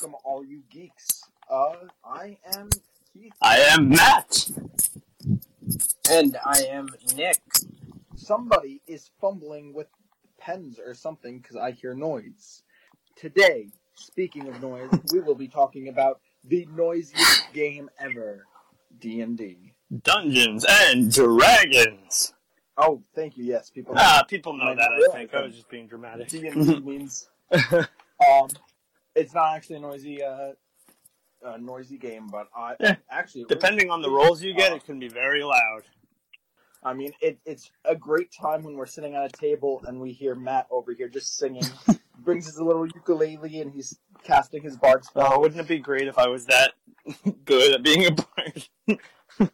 welcome all you geeks. Uh, I am Keith. I am Matt. And I am Nick. Somebody is fumbling with pens or something because I hear noise. Today, speaking of noise, we will be talking about the noisiest game ever, D&D. Dungeons and Dragons. Oh, thank you. Yes, people. Ah, people know that. I think I was just being dramatic. D&D means um, it's not actually a noisy, uh, uh noisy game, but I Yeah. actually it Depending on the rolls you get, it can be very loud. I mean, it, it's a great time when we're sitting at a table and we hear Matt over here just singing. Brings his little ukulele and he's casting his bard spell. Oh, wouldn't it be great if I was that good at being a bard?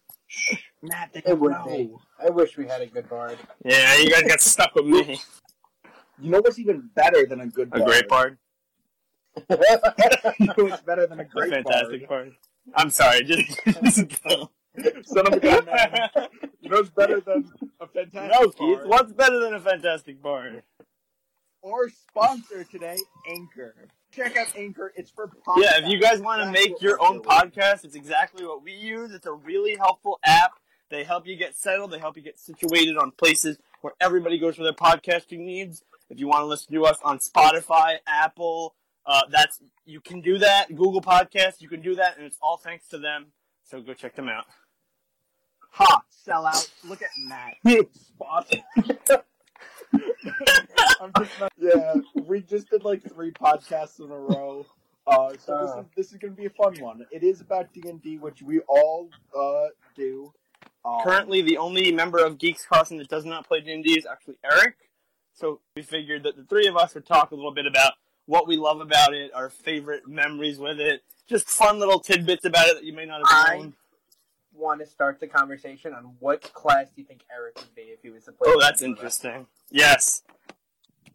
Matt, they It would know. be. I wish we had a good bard. yeah, you guys got stuck with me. You know what's even better than a good bard? A great bard. You know what's better than a A great fantastic bard. I'm sorry, just, just Son of a gun. You know what's better than a fantastic No, Keith, bard? what's better than a fantastic bard? Our sponsor today, Anchor. Check out Anchor. It's for podcasts. Yeah, if you guys want to make your own doing. podcast, it's exactly what we use. It's a really helpful app. They help you get settled. They help you get situated on places where everybody goes for their podcasting needs. If you want to listen to us on Spotify, Apple, uh, that's you can do that. Google Podcast, you can do that, and it's all thanks to them. So go check them out. Ha! Sell out. Look at Matt. Sponsor. I'm just not, yeah, we just did like three podcasts in a row. Uh, so this Uh. is this is gonna be a fun one. It is about D and D, which we all uh do. Um, Currently, the only member of Geeks Crossing that does not play D&D is actually Eric. So we figured that the three of us would talk a little bit about what we love about it, our favorite memories with it, just fun little tidbits about it that you may not have I- known. Want to start the conversation on what class do you think Eric would be if he was to play? Oh, that's D&D with us? interesting. Yes.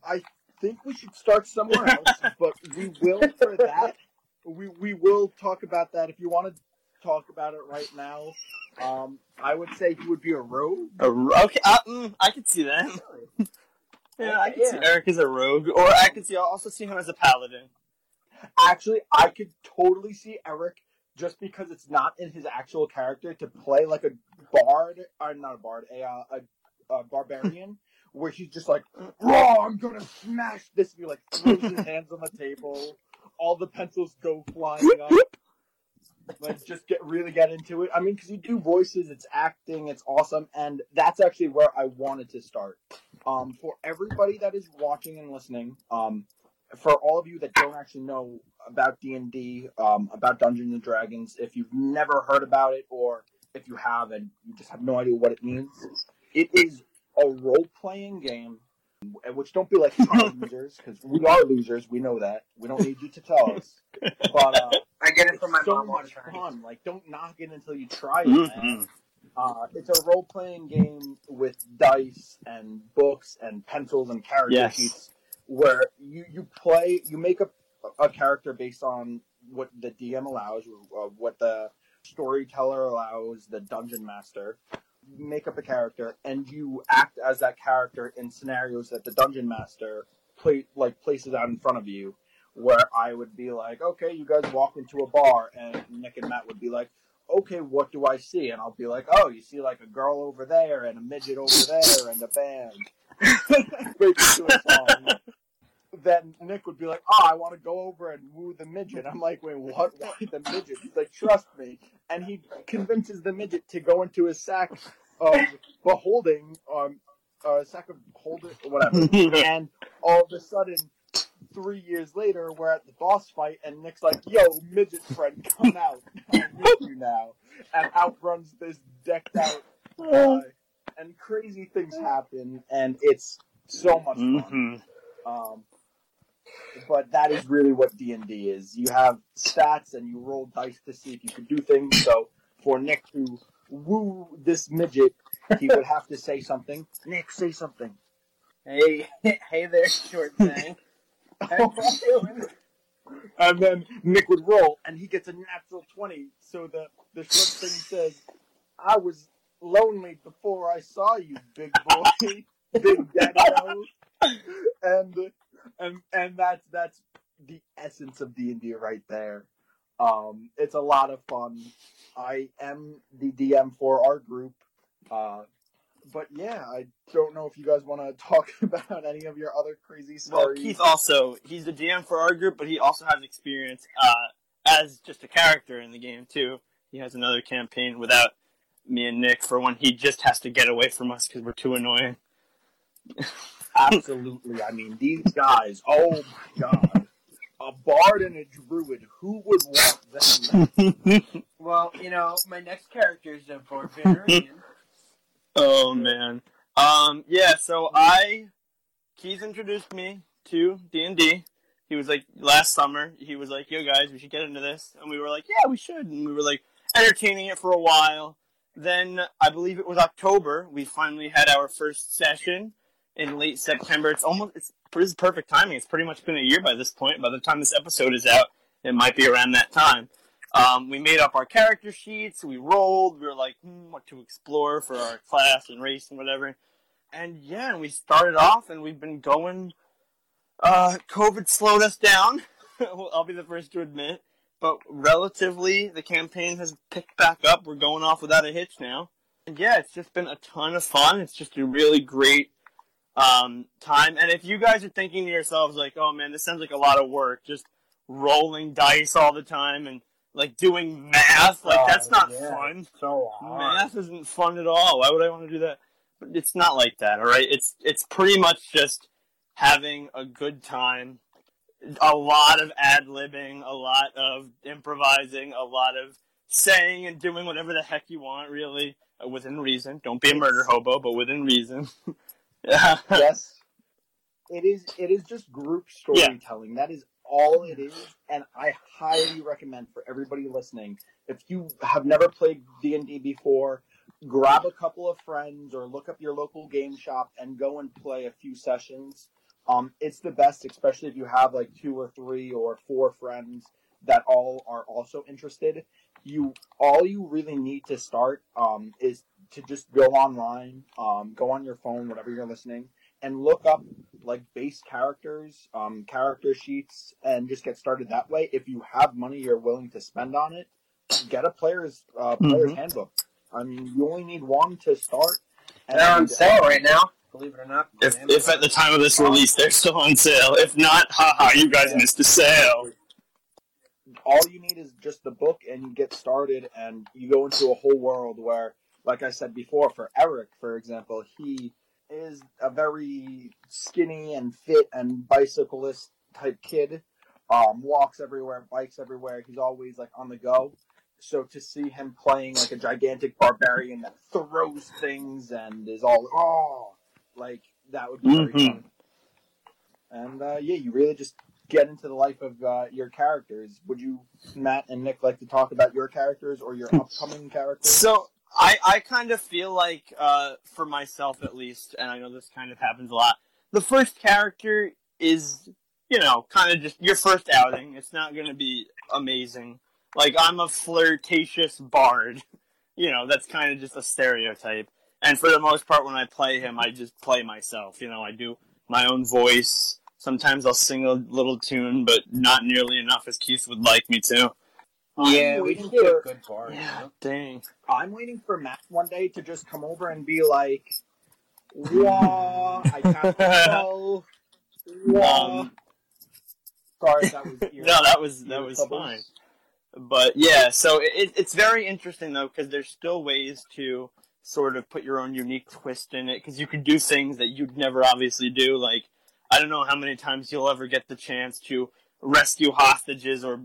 I think we should start somewhere else, but we will for that. We we will talk about that if you want to talk about it right now. Um, I would say he would be a rogue. A ro- okay, uh, mm, I could see that. Really? Yeah, I could see Eric as a rogue, or I could see I'll also see him as a paladin. Actually, I could totally see Eric just because it's not in his actual character to play like a bard, or not a bard, a uh, a, a barbarian, where he's just like, "Raw, I'm gonna smash this." And he like throws his hands on the table, all the pencils go flying up. Let's just get really get into it. I mean, because you do voices, it's acting, it's awesome, and that's actually where I wanted to start. Um, for everybody that is watching and listening, um, for all of you that don't actually know about D and D, um, about Dungeons and Dragons, if you've never heard about it, or if you have and you just have no idea what it means, it is a role playing game. Which don't be like "Oh, losers because we are losers. We know that. We don't need you to tell us. But uh, I get it from my so mom much fun. Like, don't knock it until you try it, man. Uh, it's a role playing game with dice and books and pencils and character Yes. sheets where you, you play, you make a, a character based on what the DM allows, uh, what the storyteller allows, the dungeon master. You make up a character and you act as that character in scenarios that the dungeon master play, like places out in front of you. Where I would be like, okay, you guys walk into a bar, and Nick and Matt would be like, okay, what do I see? And I'll be like, oh, you see like a girl over there and a midget over there and a band. A song. Then Nick would be like, oh, I want to go over and woo the midget. I'm like, wait, what? Why the midget? He's like, trust me. And he convinces the midget to go into his sack of beholding, um, a sack of holding, whatever. and all of a sudden, three years later, we're at the boss fight, and Nick's like, "Yo, midget friend, come out! I'm with you now." And out runs this decked out guy, and crazy things happen, and it's so much fun. Mhm. Um, but that is really what D and D is. You have stats, and you roll dice to see if you can do things. So for Nick to woo this midget, he would have to say something. Nick, say something. Hey, hey there, short thing. How? And then Nick would roll, and he gets a natural 20. So the, the short thing says, I was lonely before I saw you, big boy, big daddy and and and that's that's the essence of D and D right there. Um, it's a lot of fun. I am the DM for our group. Uh, but yeah, I don't know if you guys want to talk about any of your other crazy stories. Well. Keith also he's the DM for our group, but he also has experience uh, as just a character in the game too. He has another campaign without me and Nick for when he just has to get away from us because we're too annoying. Absolutely. I mean, these guys. Oh my god. A bard and a druid. Who would want them? Well, you know, my next character is a barbarian. Oh man. Um yeah, so I Keith introduced me to D and D. He was like last summer, he was like, Yo guys, we should get into this and we were like, Yeah, we should and we were like entertaining it for a while. Then I believe it was October, we finally had our first session in late September. It's almost it's this is perfect timing. It's pretty much been a year by this point. By the time this episode is out, it might be around that time. Um, we made up our character sheets. We rolled. We were like, hmm, what to explore for our class and race and whatever. And yeah, and we started off, and we've been going. Uh, COVID slowed us down. I'll be the first to admit, but relatively, the campaign has picked back up. We're going off without a hitch now. And yeah, it's just been a ton of fun. It's just a really great um, time. And if you guys are thinking to yourselves like, "Oh man, this sounds like a lot of work," just rolling dice all the time and like doing math, like Oh, that's not yeah. fun. So hard. Math isn't fun at all. Why would I want to do that? But it's not like that, all right? It's it's pretty much just having a good time. A lot of ad libbing, a lot of improvising, a lot of saying and doing whatever the heck you want, really, uh, within reason. Don't be a murder hobo, but within reason. yeah. yes. It is. It is just group storytelling. That is all it is, and I highly recommend for everybody listening. If you have never played D and D before, grab a couple of friends or look up your local game shop and go and play a few sessions. Um, it's the best, especially if you have like two or three or four friends that all are also interested. You all you really need to start um, is to just go online, um, go on your phone, whatever you're listening, and look up like base characters, um, character sheets, and just get started that way. If you have money you're willing to spend on it, get a player's uh, player's Mhm. handbook. I mean, you only need one to start. They're on sale right now. Believe it or not. If, if at the time of this release they're still on sale. If not, haha, you guys missed a sale. all you need is just the book and you get started and you go into a whole world where like i said before for eric for example he is a very skinny and fit and bicyclist type kid um, walks everywhere bikes everywhere he's always like on the go so to see him playing like a gigantic barbarian that throws things and is all oh like that would be very Mhm. fun and uh, yeah you really just get into the life of uh, your characters. Would you, Matt and Nick, like to talk about your characters or your upcoming characters? So I, I kind of feel like, uh, for myself at least, and I know this kind of happens a lot, the first character is, you know, kind of just your first outing. It's not going to be amazing. Like, I'm a flirtatious bard. You know, that's kind of just a stereotype. And for the most part, when I play him, I just play myself. You know, I do my own voice. Sometimes I'll sing a little tune, but not nearly enough as Keith would like me to. Yeah, I'm we waiting should get a for- good bar. you know? dang. I'm waiting for Matt one day to just come over and be like, "Wah, I can't spell." Wah. Um, Sorry, that was no, that was that was troubles. fine. But yeah, so it, it's very interesting though because there's still ways to sort of put your own unique twist in it because you can do things that you'd never obviously do. Like I don't know how many times you'll ever get the chance to rescue hostages or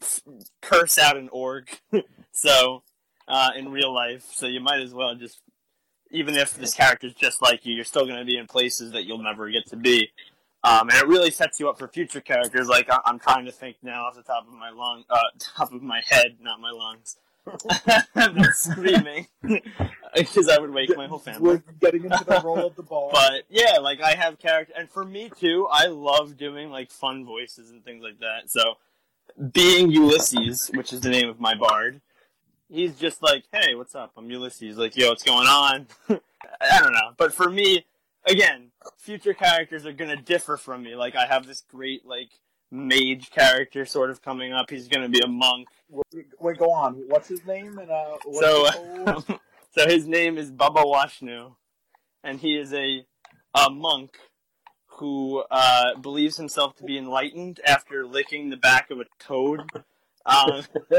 f- curse out an orc. so uh, in real life, so you might as well just even if this character's just like you, you're still going to be in places that you'll never get to be. Um, and it really sets you up for future characters. Like I- I'm trying to think now off the top of my lung, uh, top of my head, not my lungs. I'm not screaming because I would wake my whole family. We're getting into the role of the ball. But yeah, like I have character, and for me too, I love doing like fun voices and things like that. So, being Ulysses, which is the name of my bard, he's just like, "Hey, what's up? I'm Ulysses." Like, yo, what's going on? I don't know, but for me, again, future characters are gonna differ from me. Like, I have this great like mage character sort of coming up. He's going to be a monk. Wait, go on. What's his name? And uh, So, his so his name is Baba Washnu, and he is a a monk who uh, believes himself to be enlightened after licking the back of a toad. Um,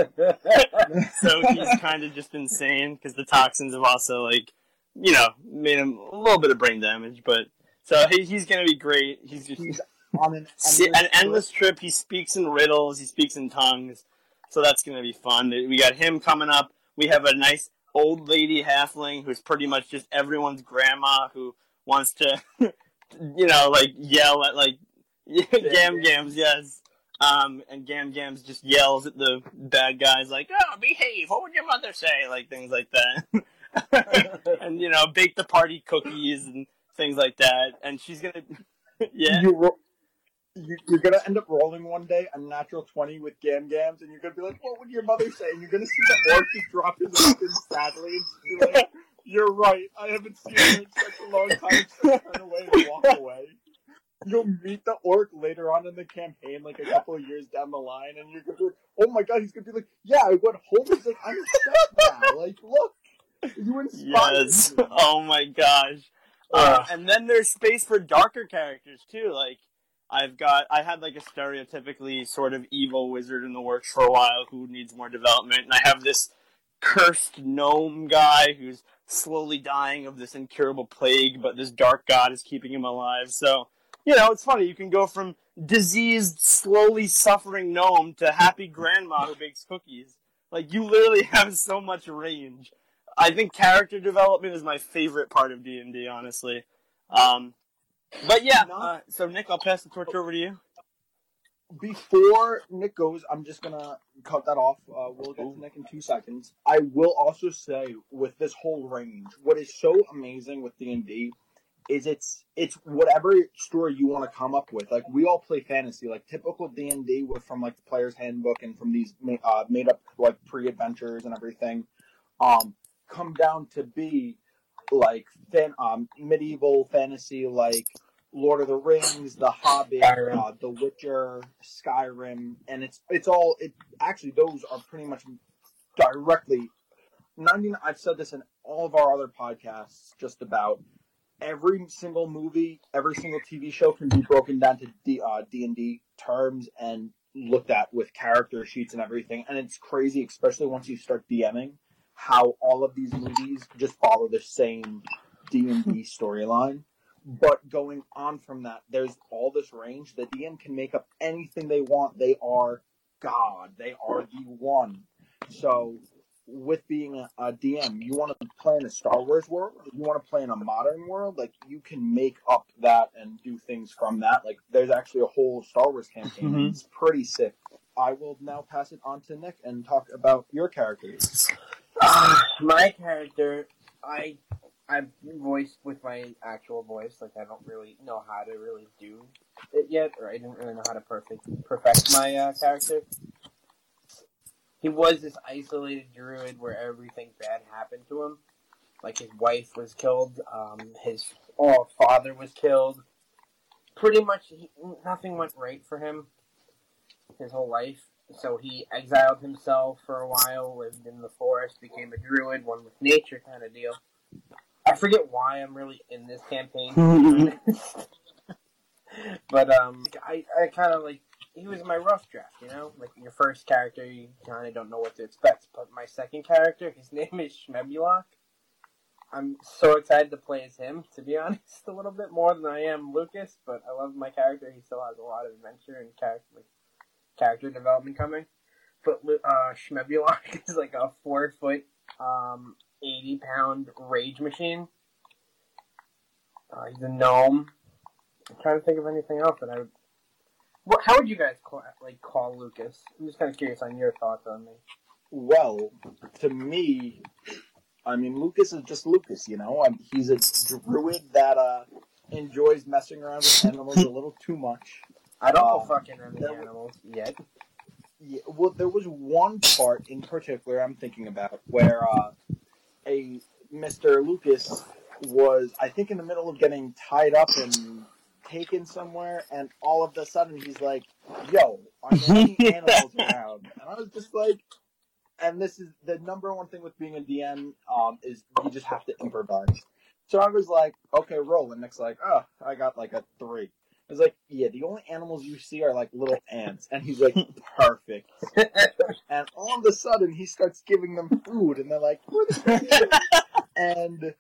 so he's kind of just insane because the toxins have also like you know made him a little bit of brain damage. But so he, he's gonna be great. He's just he's on an See, endless, an endless trip. He speaks in riddles. He speaks in tongues. So that's going to be fun. We got him coming up. We have a nice old lady halfling who's pretty much just everyone's grandma who wants to, you know, like yell at like gam gams. Yes. Um, and Gam Gams just yells at the bad guys like, "Oh, behave! What would your mother say?" Like things like that. and you know, bake the party cookies and things like that. And she's gonna, yeah. You, ro- you, you're gonna end up rolling one day a natural twenty with Gam Gams, and you're gonna be like, "What would your mother say?" And you're gonna see the orc just drop his weapon sadly, and be like, "You're right. I haven't seen her in such a long time." Turn away and walk away. You'll meet the orc later on in the campaign, like a couple of years down the line, and you're gonna be like, "Oh my god!" He's gonna be like, "Yeah, I went home. He's like, I'm set now. Like, look, you inspired Yes. me." Oh my gosh. Uh, and then there's space for darker characters too. Like I've got, I had like a stereotypically sort of evil wizard in the works for a while who needs more development, and I have this cursed gnome guy who's slowly dying of this incurable plague, but this dark god is keeping him alive. So you know, it's funny. You can go from diseased, slowly suffering gnome to happy grandma who bakes cookies. Like you literally have so much range. I think character development is my favorite part of D and D, honestly. Um, but yeah, uh, so Nick, I'll pass the torch over to you. before Nick goes, I'm just gonna cut that off. Uh, we'll get to Nick in two seconds. I will also say with this whole range, what is so amazing with D and D is it's it's whatever story you want to come up with. Like we all play fantasy, like typical D and D with from like the player's handbook and from these uh, made up like pre adventures and everything. Um, come down to be like fan um medieval fantasy like Lord of the Rings, The Hobbit, uh, The Witcher, Skyrim, and it's it's all it actually those are pretty much directly. Ninety. I've said this in all of our other podcasts. Just about every single movie, every single TV show can be broken down to D uh, D and D terms and looked at with character sheets and everything. And it's crazy, especially once you start DMing, how all of these movies just follow the same D and D storyline. But going on from that, there's all this range. The DM can make up anything they want. They are God. They are the one. So, with being a, a DM, you want to play in a Star Wars world. You want to play in a modern world. Like you can make up that and do things from that. Like there's actually a whole Star Wars campaign. Mhm. It's pretty sick. I will now pass it on to Nick and talk about your characters. Uh, my character, I I voiced with my actual voice. Like I don't really know how to really do it yet, or I didn't really know how to perfect perfect my uh, character. He was this isolated druid where everything bad happened to him. Like his wife was killed, um, his oh, father was killed. Pretty much, he, nothing went right for him his whole life. So he exiled himself for a while, lived in the forest, became a druid, one with nature kind of deal. I forget why I'm really in this campaign, to be honest. but um, I, I kind of like he was my rough draft, you know, like your first character, you kind of don't know what to expect. But my second character, his name is Shmebulock. I'm so excited to play as him, to be honest, a little bit more than I am Lucas. But I love my character; he still has a lot of adventure and character, like, character development coming. But uh, Shmebulock is like a four foot, um, eighty pound rage machine. Uh, he's a gnome. I'm trying to think of anything else that I would. What, how would you guys call like call Lucas? I'm just kind of curious on your thoughts on me. Well, to me, I mean, Lucas is just Lucas, you know. I he's a druid that uh, enjoys messing around with animals a little too much. I don't Um, fucking any there- animals yet. Yeah, well, there was one part in particular I'm thinking about where uh, a Mr. Lucas was, I think, in the middle of getting tied up and taken somewhere, and all of a sudden he's like, yo, are there any animals around? And I was just like, and this is the number one thing with being a DM um, is you just have to improvise. So I was like, okay, roll. And Nick's like, oh, I got like a three. I was like, yeah, the only animals you see are like little ants. And he's like, perfect. And all of a sudden, he starts giving them food, and they're like, and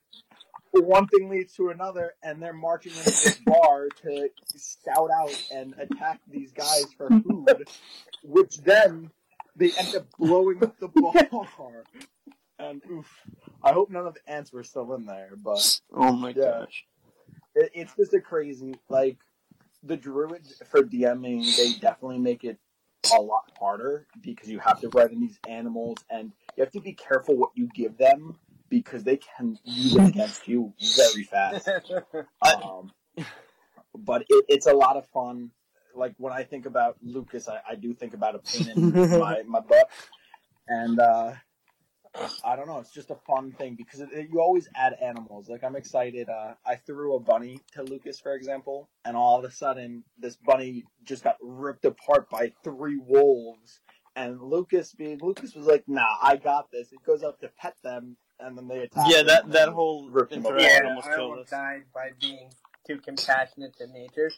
one thing leads to another, and they're marching into this bar to scout out and attack these guys for food, which then they end up blowing up the bar. And oof, I hope none of the ants were still in there, but Oh my Yeah. gosh. it, it's just a crazy like the druids for DMing. They definitely make it a lot harder because you have to write in these animals, and you have to be careful what you give them because they can use it against you very fast. Um, but it, it's a lot of fun. Like when I think about Lucas, I, I do think about a pain in my, my butt, and uh, I don't know. It's just a fun thing because it, it- you always add animals. Like I'm excited. Uh, I threw a bunny to Lucas, for example, and all of a sudden this bunny just got ripped apart by three wolves. And Lucas, being Lucas, was like, "Nah, I got this." It goes up to pet them, and then they attack. Yeah, that that whole ripped apart. interaction yeah, almost I killed almost us. died by being too compassionate to nature.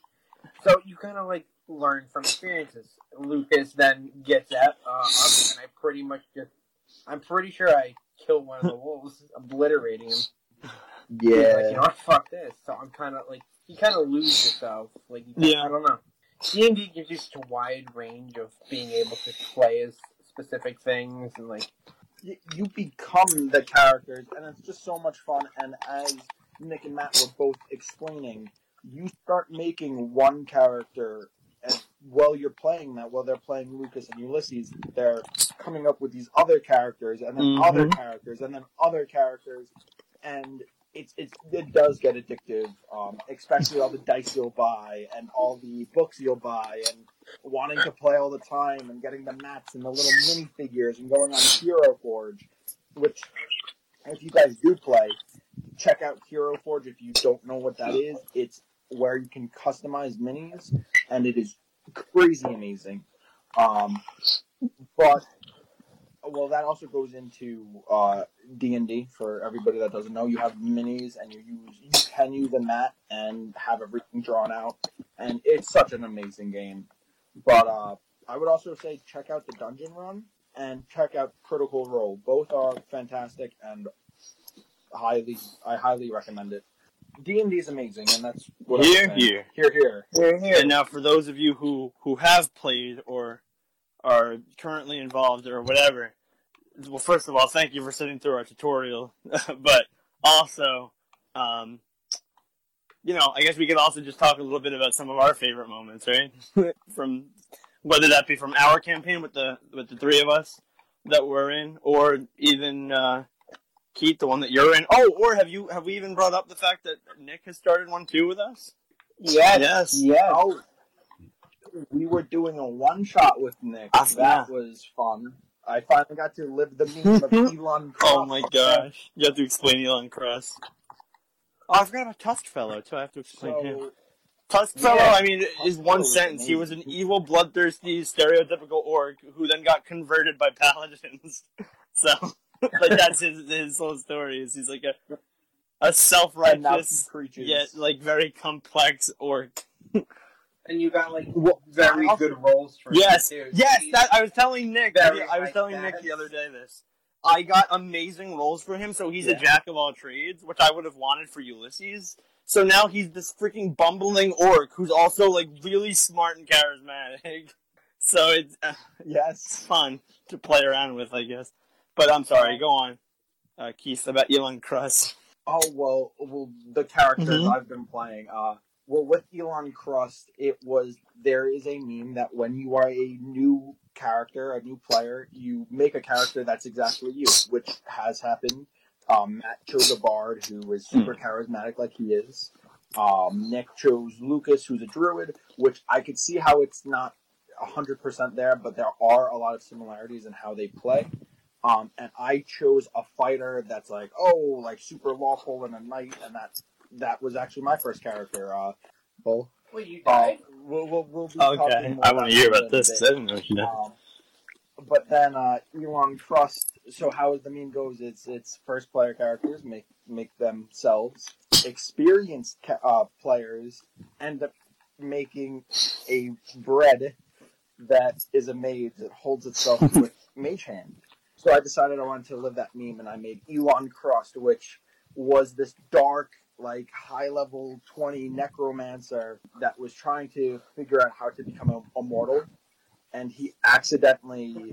So you kind of like learn from experiences. Lucas then gets at uh, us, and I pretty much just, I'm pretty sure I killed one of the wolves, obliterating him. He's Yeah, like, you know what, fuck this. So I'm kind of like, you kind of lose yourself. Like, you Yeah. I don't know. D and D gives you such a wide range of being able to play as specific things, and like, you, you become the characters, and it's just so much fun. And as Nick and Matt were both explaining, you start making one character, and while you're playing that, while they're playing Lucas and Ulysses, they're coming up with these other characters, and then Mhm. other characters, and then other characters, and it's it's it does get addictive, um, especially all the dice you'll buy and all the books you'll buy and wanting to play all the time and getting the mats and the little mini figures and going on Hero Forge, which if you guys do play, check out Hero Forge if you don't know what that is. It's where you can customize minis and it is crazy amazing. Um, but well, that also goes into uh, D and D for everybody that doesn't know. You have minis, and you use you can use a mat and have everything drawn out, and it's such an amazing game. But uh, I would also say check out the Dungeon Run and check out Critical Role. Both are fantastic and highly I highly recommend it. D and D is amazing, and that's what Here, I'm saying. here. here, here. And now, for those of you who who have played or are currently involved or whatever, well, first of all, thank you for sitting through our tutorial. but also, um, you know, I guess we could also just talk a little bit about some of our favorite moments, right? from whether that be from our campaign with the with the three of us that we're in, or even uh, Keith, the one that you're in. Oh, or have you have we even brought up the fact that Nick has started one too with us? yes, Yes. yes. Oh, we were doing a one shot with Nick. That was fun. I finally got to live the meme of Elon. Oh my gosh. You have to explain Elon Crust. Oh, I forgot about Tusk Fellow, too. I have to explain him. So, Tusk Fellow, Yeah. I mean, is one Fellow is sentence. He was an evil, bloodthirsty, stereotypical orc who then got converted by paladins. So, like, that's his, his whole story. Is he's like a, a and now he self-righteous, preaches. yet, like, very complex orc. And you got like very also- good roles for Yes, him, too. yes. That I was telling Nick. Very I was high telling Nick the other day this. I got amazing roles for him, so he's a jack of all trades, which I would have wanted for Ulysses. So now he's this freaking bumbling orc who's also like really smart and charismatic. So it's, uh, it's fun to play around with, I guess. But I'm sorry. Go on, uh, Keith, about Elon Crust. Oh well, well the characters Mhm. I've been playing. Uh, well, with Elon Crust, it was there is a meme that when you are a new character, a new player, you make a character that's exactly you, which has happened. Um, Matt chose a bard who is super charismatic, like he is. Um, Nick chose Lucas, who's a druid, which I could see how it's not hundred percent there, but there are a lot of similarities in how they play. Um, and I chose a fighter that's like, oh, like super lawful and a knight, and that that was actually my first character. Uh, Bull. Well, you Uh, we'll, we'll, we'll be talking Okay, more I want to hear about this. I didn't know you know. Um, but then uh, Elon Crust. So how the meme goes, it's it's first player characters make make themselves. Experienced ca- uh, players end up making a bread that is a mage that holds itself with mage hand. So I decided I wanted to live that meme, and I made Elon Crust, which was this dark, like high level twenty necromancer that was trying to figure out how to become a- immortal and he accidentally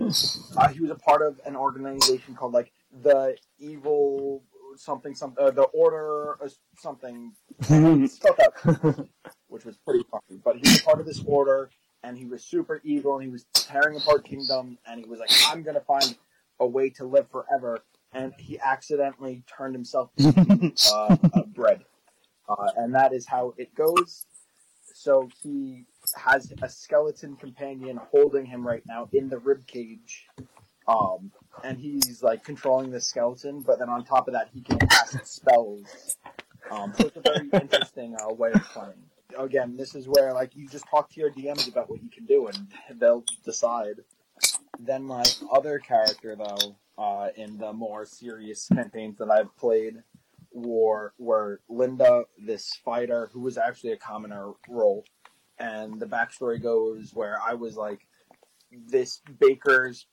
uh, he was a part of an organization called like the evil something something uh, the order or something. Spelled out which was pretty funny. But he was part of this order and he was super evil and he was tearing apart kingdom and he was like i'm gonna find a way to live forever. And he accidentally turned himself into uh, a bread uh, and that is how it goes so he has a skeleton companion holding him right now in the rib cage. Um, and he's like controlling the skeleton, but then on top of that, he can cast spells. Um, so it's a very interesting uh, way of playing. Again, this is where like you just talk to your DMs about what you can do, and they'll decide. Then my other character, though, uh, in the more serious campaigns that I've played, were where Linda, this fighter who was actually a commoner role, and the backstory goes where I was like this baker's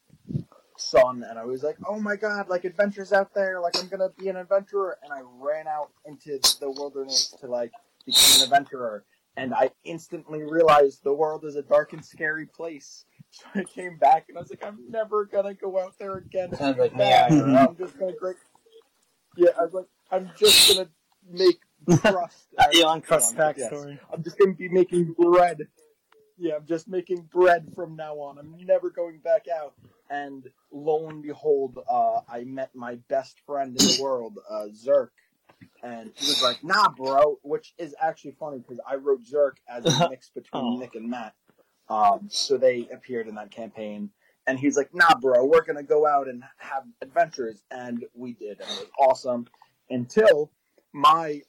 son, and I was like, oh my god, like adventures out there, like I'm gonna be an adventurer, and I ran out into the wilderness to like become an adventurer, and I instantly realized the world is a dark and scary place. So I came back and I was like, I'm never gonna go out there again. Sounds like me. I'm just gonna break. Yeah, I was like, I'm just gonna make crust. Elon Crust Elon, yes. backstory. I'm just gonna be making bread. Yeah, I'm just making bread from now on. I'm never going back out. And lo and behold, uh, I met my best friend in the world, uh, Zerk. And he was like, nah, bro, which is actually funny because I wrote Zerk as a mix between Oh. Nick and Matt. Um, so they appeared in that campaign. And he's like, nah, bro, we're going to go out and have adventures. And we did. And it was awesome until my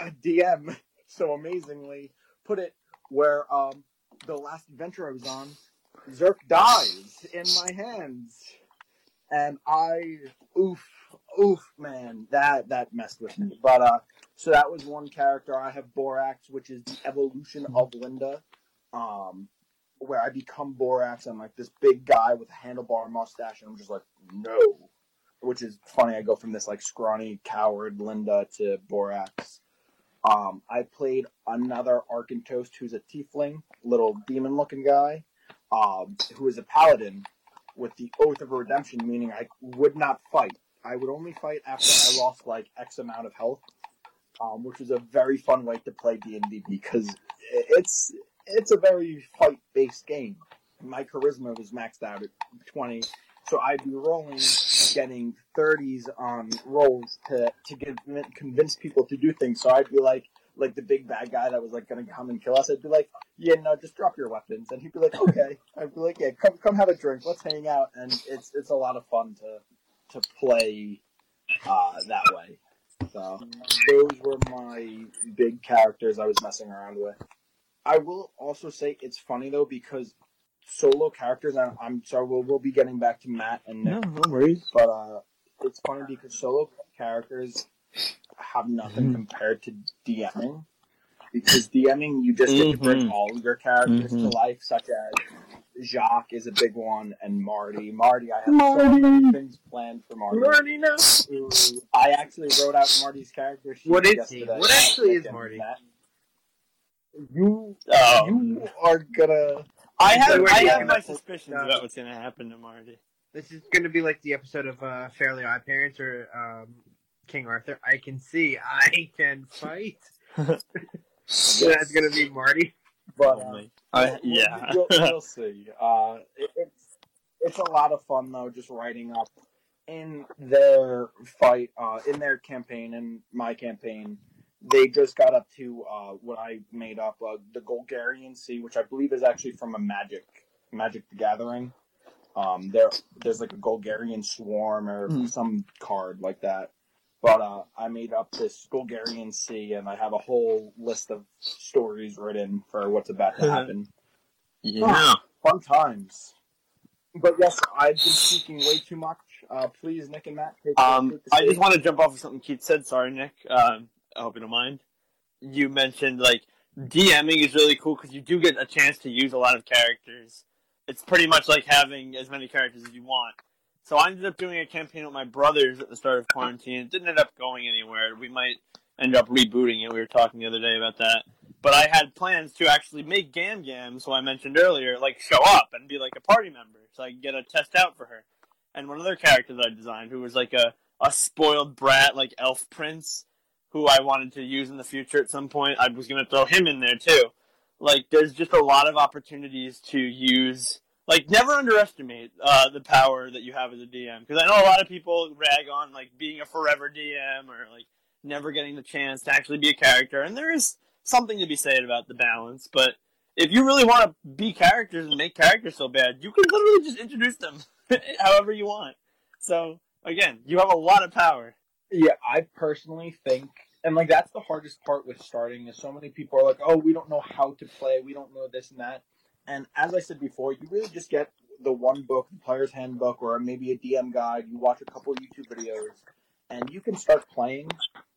DM so amazingly put it where um, the last adventure I was on, Zerk dies in my hands. And I, oof, oof, man, that that messed with me. But uh, so that was one character. I have Borax, which is the evolution of Linda, um, where I become Borax. I'm like this big guy with a handlebar mustache, and I'm just like, no. Which is funny. I go from this like scrawny coward Linda to Borax. Um, I played another Arkantost who's a tiefling, little demon-looking guy, um, who is a paladin with the Oath of Redemption, meaning I would not fight. I would only fight after I lost like X amount of health, um, which was a very fun way to play D and D because it's it's a very fight-based game. My charisma was maxed out at twenty, so I'd be rolling, getting thirties on rolls to to get, convince people to do things. So I'd be like like the big bad guy that was like going to come and kill us. I'd be like, yeah, no, just drop your weapons, and he'd be like, okay. I'd be like, yeah, come come have a drink, let's hang out, and it's it's a lot of fun to to play uh, that way. So those were my big characters I was messing around with. I will also say it's funny though because solo characters. I, I'm sorry, we'll, we'll be getting back to Matt and Nick, No, no worries. but uh, it's funny because solo characters have nothing Mhm. compared to DMing. Because DMing, you just get to bring Mhm. all your characters to Mhm. life, such as Jacques is a big one, and Marty. Marty, I have so Marty. many things planned for Marty. Marty, no. Ooh, I actually wrote out Marty's character. sheet What is yesterday. he? What actually is Marty? that- You, Oh, you are gonna. I have I have my suspicions uh, about what's gonna happen to Marty. This is going to be like the episode of uh, Fairly Odd Parents or um, King Arthur. I can see, I can fight. So that's going to be Marty. But uh, Only. I, We'll- yeah. we'll, we'll see. Uh, it, it's it's a lot of fun though, just writing up in their fight, uh, in their campaign, and my campaign. They just got up to uh, what I made up, uh, the Golgarian Sea, which I believe is actually from a Magic Magic the Gathering. Um, there, there's like a Golgarian swarm or Hmm. some card like that, But uh, I made up this Golgarian Sea, and I have a whole list of stories written for what's about to happen. Yeah. Fun times. But yes, I've been speaking way too much. Uh, please, Nick and Matt, take, Um, take I just want to jump off of something Keith said. Sorry, Nick. Um, I hope you don't mind. You mentioned like DMing is really cool because you do get a chance to use a lot of characters. It's pretty much like having as many characters as you want. So I ended up doing a campaign with my brothers at the start of quarantine. It didn't end up going anywhere. We might end up rebooting it. We were talking the other day about that. But I had plans to actually make Gam Gam, so I mentioned earlier, like show up and be like a party member, so I could get a test out for her. And one other character that I designed, who was like a, a spoiled brat, like elf prince, who I wanted to use in the future at some point, I was going to throw him in there too. Like, there's just a lot of opportunities to use. Like, never underestimate uh, the power that you have as a DM, because I know a lot of people rag on like being a forever DM or like never getting the chance to actually be a character, and there is something to be said about the balance. But if you really want to be characters and make characters so bad, you can literally just introduce them however you want. So again, you have a lot of power. Yeah, I personally think, and like that's the hardest part with starting. Is so many people are like, "Oh, we don't know how to play. We don't know this and that." And as I said before, you really just get the one book, the player's handbook, or maybe a DM guide. You watch a couple YouTube videos, and you can start playing.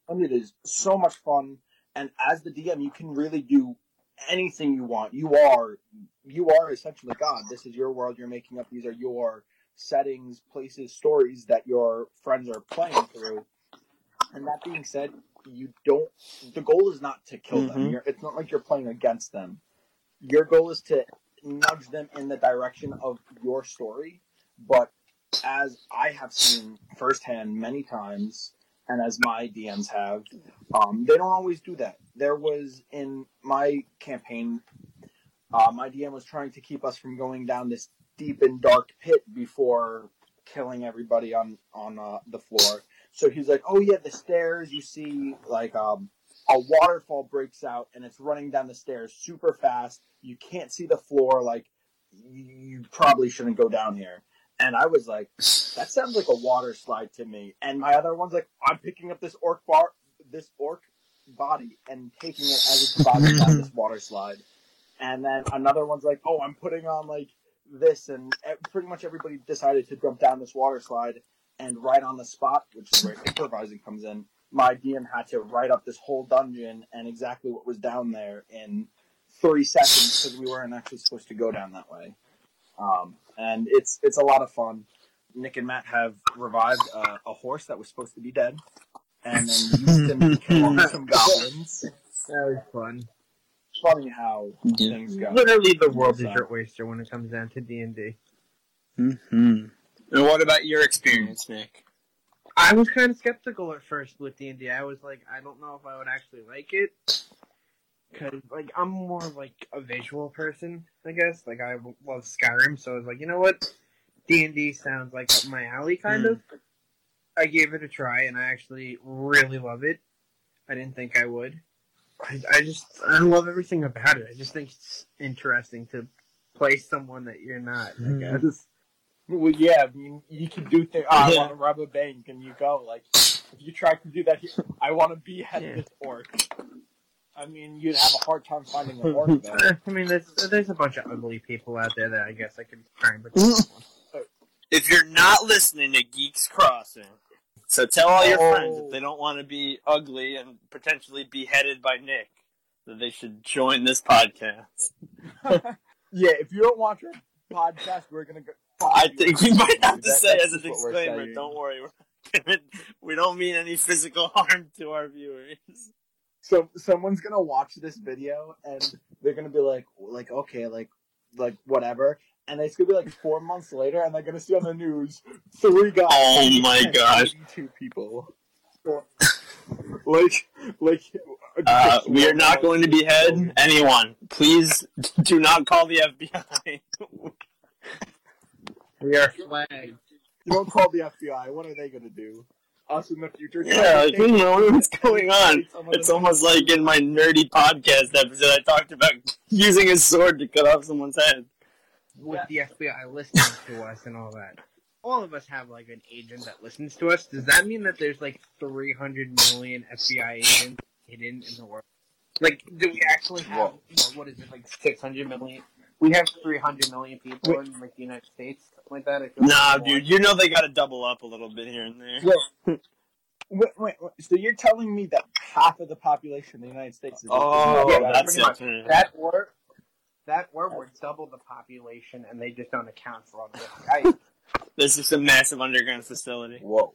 And it is so much fun. And as the DM, you can really do anything you want. You are, you are essentially God. This is your world. You're making up. These are your settings, places, stories that your friends are playing through. And that being said, you don't. The goal is not to kill them. Mhm. You're, it's not like you're playing against them. Your goal is to nudge them in the direction of your story. But as I have seen firsthand many times, and as my DMs have, um, they don't always do that. There was in my campaign, uh, my DM was trying to keep us from going down this deep and dark pit before killing everybody on on uh, the floor. So he's like, "Oh yeah, the stairs. You see, like um, a waterfall breaks out and it's running down the stairs super fast. You can't see the floor. Like you, probably shouldn't go down here." And I was like, "That sounds like a water slide to me." And my other one's like, "I'm picking up this orc bar, this orc body, and taking it as it's bobbing down this water slide." And then another one's like, "Oh, I'm putting on like." this and pretty much everybody decided to jump down this water slide and right on the spot which is where improvising comes in my dm had to write up this whole dungeon and exactly what was down there in three seconds because we weren't actually supposed to go down that way um, and it's it's a lot of fun nick and matt have revived uh, a horse that was supposed to be dead and then used him to kill some goblins That was fun. funny how things go Literally, the world is your oyster when it comes down to D and D. Mm-hmm. And what about your experience, Nick? I was kind of skeptical at first with D and D. I was like, I don't know if I would actually like it, cause like I'm more of, like a visual person, I guess. Like I love Skyrim, so I was like, you know what, D and D sounds like up my alley, kind Hmm. of. I gave it a try, and I actually really love it. I didn't think I would. I, I just I love everything about it. I just think it's interesting to play someone that you're not. I Mhm. guess. Well, yeah, I mean, you can do things. Oh, I Yeah. want to rob a bank, and you go like, if you try to do that, here, I want to behead Yeah. this orc. I mean, you'd have a hard time finding an orc there. Eh, I mean, there's there's a bunch of ugly people out there that I guess I could try and pretend. one. If you're not listening to Geeks Crossing, so tell all your Oh. friends if they don't want to be ugly and potentially beheaded by Nick, that they should join this podcast. yeah, if you don't watch our podcast, we're gonna go. I think we might have to That- say as a just disclaimer, don't worry, we're- don't mean any physical harm to our viewers. So someone's gonna watch this video, and they're gonna be like, like okay, like, like whatever. And it's gonna be like four months later, and they're gonna see on the news three guys. Oh my gosh. 82 people. like, like. Uh, we are not going to behead anyone. Please do not call the FBI. We are flagged. You don't call the FBI. What are they going to do? Us in the future? yeah, like, who knows what's going on? It's almost like in my nerdy podcast episode, I talked about using a sword to cut off someone's head. with the FBI listening to us and all that. all of us have like an agent that listens to us. Does that mean that there's like 300 million FBI agents hidden in the world? Like, do we actually have Whoa. well, what is it like 600 million? We have 300 million people in like the United States, something like that. I Nah, like dude, you know they gotta double up a little bit here and there. Wait, wait, wait, wait, so you're telling me that half of the population of the United States is Oh, Yeah, that's much. it. that or that or we're double the population and they just don't account for all the guys. This is a massive underground facility. Whoa.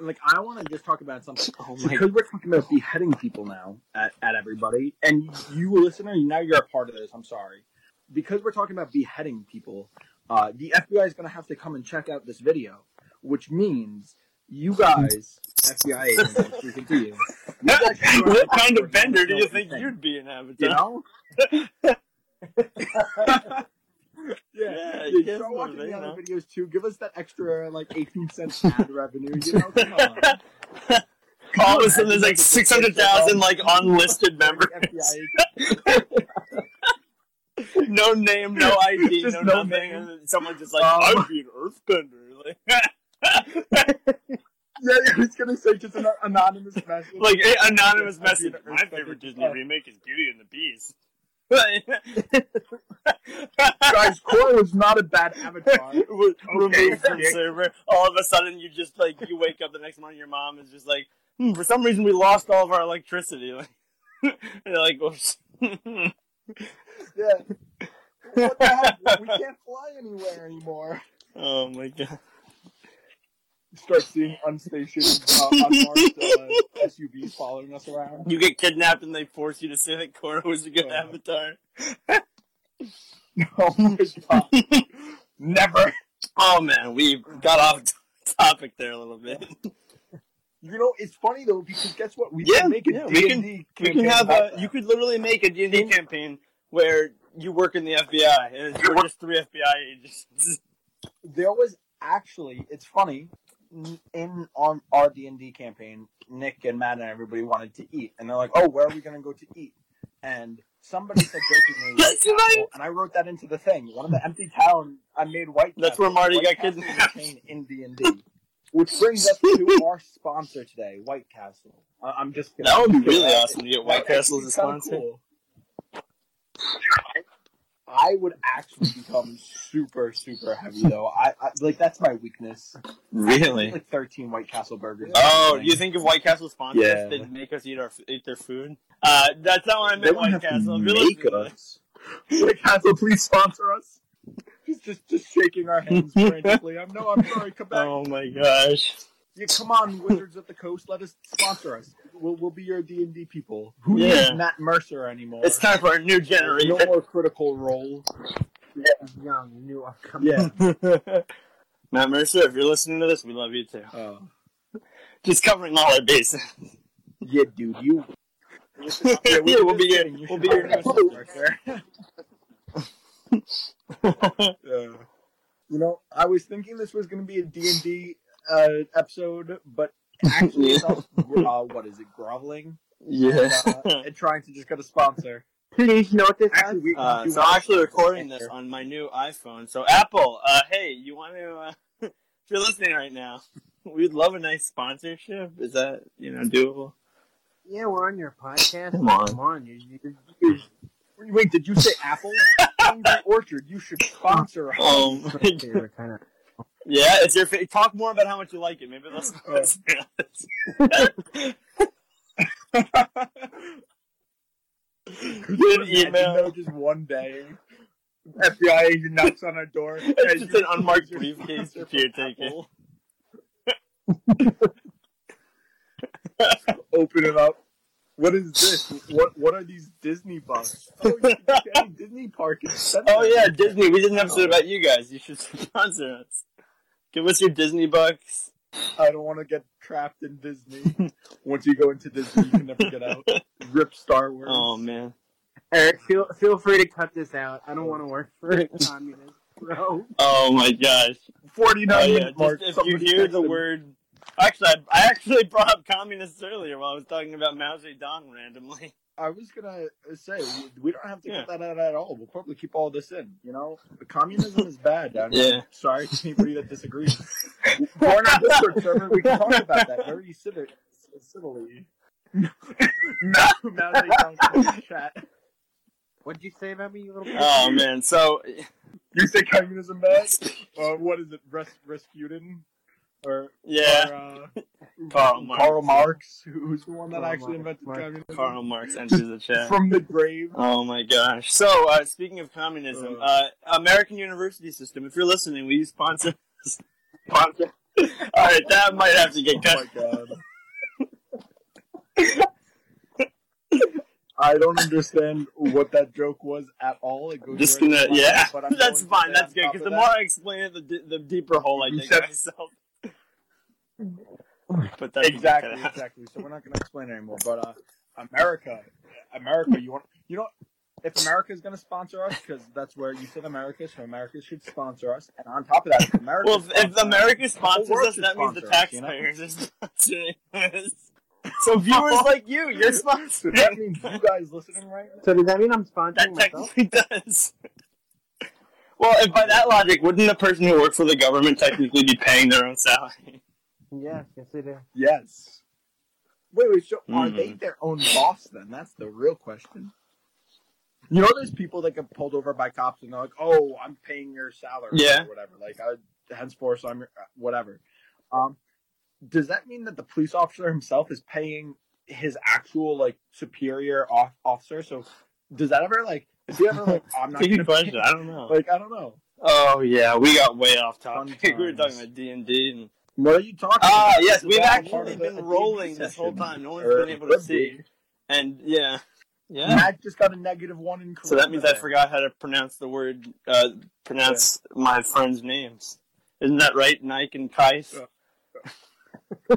Like, I want to just talk about something. Oh my Because we're talking about beheading people now at, at everybody, and you, listener, now you're a part of this. I'm sorry. Because we're talking about beheading people, uh, the FBI is going to have to come and check out this video, which means you guys, FBI agents, I'm speaking to you. you guys are gonna what kind of bender do you think anything, you'd be in Avatar? You know? yeah, Yeah, guess start watching the other know. videos too. Give us that extra like 18 cents ad revenue. You know, come on. All of a sudden, there's like 600,000 like unlisted members. No name, no ID, no, no nothing. name. And then someone's just like, Um, I'd be an earthbender. Like, Yeah, I was gonna say just an anonymous message. like anonymous message. My favorite Disney Uh, remake is Beauty and the Beast. guys, Korra was not a bad avatar. Re- removed from Okay. server. All of a sudden, you just like you wake up the next morning, your mom is just like, hmm, for some reason, we lost all of our electricity. Like, and you're like, oops. Yeah. What the heck? We can't fly anywhere anymore. oh my god. Start seeing unstationed, uh, unmarked uh, SUVs following us around. You get kidnapped and they force you to say that Korra was a good Oh. avatar. Oh my god. Never. Oh man, we got off topic there a little bit. You know, it's funny though because guess what? We Yeah, can make a yeah, we D&D can- We can have a. You could literally make a D&D campaign where you work in the FBI and you're just three FBI agents. there was actually it's funny, in on our d&d campaign nick and matt and everybody wanted to eat and they're like oh where are we going to go to eat and somebody said jokingly White right. And i wrote that into the thing one of the empty town i made white That's Castle. where Marty White got Castle is a kidnapped. in d&d which brings us to our sponsor today white castle I- i'm just kidding. That would be really awesome to get White Castle as a actually be kinda sponsor. cool. I would actually become super, super heavy though. I, I like that's my weakness. Really? Like thirteen White Castle burgers. Oh, you think if White Castle sponsored Yeah. us, they'd make us eat our eat their food? Uh, that's not what I they meant. wouldn't White have to Castle. If you're make listening us. White Castle, please sponsor us. Just, just, just shaking our hands frantically. I'm no, I'm sorry. Come back. Oh my gosh. Yeah, come on, Wizards of the Coast. Let us sponsor us. We'll, we'll be your D and D people. Who Yeah. needs Matt Mercer anymore? It's time for a new generation. no more critical role. Young, new, upcoming. Yeah. Matt Mercer, if you're listening to this, we love you too. Uh, Just covering all our bases. yeah, dude. You. yeah, we were we'll be just your. You we'll be your hire new us Mercer. Uh, you know, I was thinking this was going to be a D&D uh, episode, but actually, it's uh, what is it, groveling? yeah. Uh, and trying to just get a sponsor. Please note this. Actually, we, Uh, so I'm actually recording this on my new iPhone. So Apple, uh, hey, you want to? Uh, if you're listening right now, we'd love a nice sponsorship. Is that you know doable? Yeah, we're on your podcast. Come on. Come on. You, you, you, Wait, did you say Apple? Angry Orchard, you should sponsor us. Oh my you god. were kind of. Yeah, it's your fa- talk more about how much you like it. Maybe that's Good email. though, just one day, FBI agent knocks on our door. It's just an unmarked briefcase if you're taking. Open it up. What is this? What What are these Disney bucks? Oh, you can get any Disney park Oh yeah, Disney. We did an episode about you guys. You should sponsor us. Give us your Disney bucks. I don't want to get trapped in Disney. Once you go into Disney, you can never get out. Rip Star Wars. Oh man. Eric, feel feel free to cut this out. I don't want to work for a communist, bro. Oh my gosh. 49 Oh yeah. mark. Just, if you hear the texted. word, actually, I, I actually brought up communists earlier while I was talking about Mao Zedong randomly. I was gonna say we, we don't have to Yeah. cut that out at all. We'll probably keep all this in. You know, communism is bad. I'm Yeah. sorry to anybody that disagrees. Join our Discord server. We can talk about that very civic, civilly. now, now they don't in the chat. What'd you say about me, you little? Oh man, so You say communism bad? Uh, what is it? Res- Rasputin? Or, yeah, or uh, Karl Marx. Karl Marx, who's the one that Karl actually Marx. invented Marx. communism? Karl Marx enters the chat. From the grave. Oh my gosh. So, uh, speaking of communism, uh, American University System, if you're listening, will you sponsor? sponsor? Alright, that might have to get cut. Oh cut. my god. I don't understand what that joke was at all. It goes Just right gonna, to yeah, line, but that's going fine, that's good, because the that. more I explain it, the, d- the deeper hole I You dig myself. But that's exactly, exactly. So we're not going to explain it anymore. But uh, America, America, you want you know, if America is going to sponsor us, because that's where you said America, so America should sponsor us. And on top of that, if America, Well, if, if America sponsors us, that means the sponsor us, you know? taxpayers are sponsoring us. So viewers like you, you're so sponsoring. that means you guys listening right now. So does that mean I'm That sponsoring myself? technically does. Well, if by that logic, wouldn't the person who works for the government technically be paying their own salary? Yes, yes I do. Yes. Wait, wait. So are Mhm. they their own boss then? That's the real question. You know, there's people that get pulled over by cops and they're like, "Oh, I'm paying your salary, Yeah. or whatever." Like, I, henceforth, I'm your, uh, whatever. Um, does that mean that the police officer himself is paying his actual like superior off- officer? So, does that ever like? Is he ever like, "I'm not Good gonna question. pay-" I don't know. Like, I don't know. Oh yeah, we got way off topic. We were talking about D and D and What are you talking? ah about? yes, we've actually been rolling this whole time. No one's been able to see. And yeah, yeah. Matt just got a negative one in. So that means I forgot how to pronounce the word, uh, pronounce my friends' names. Isn't that right, Nike and Kais?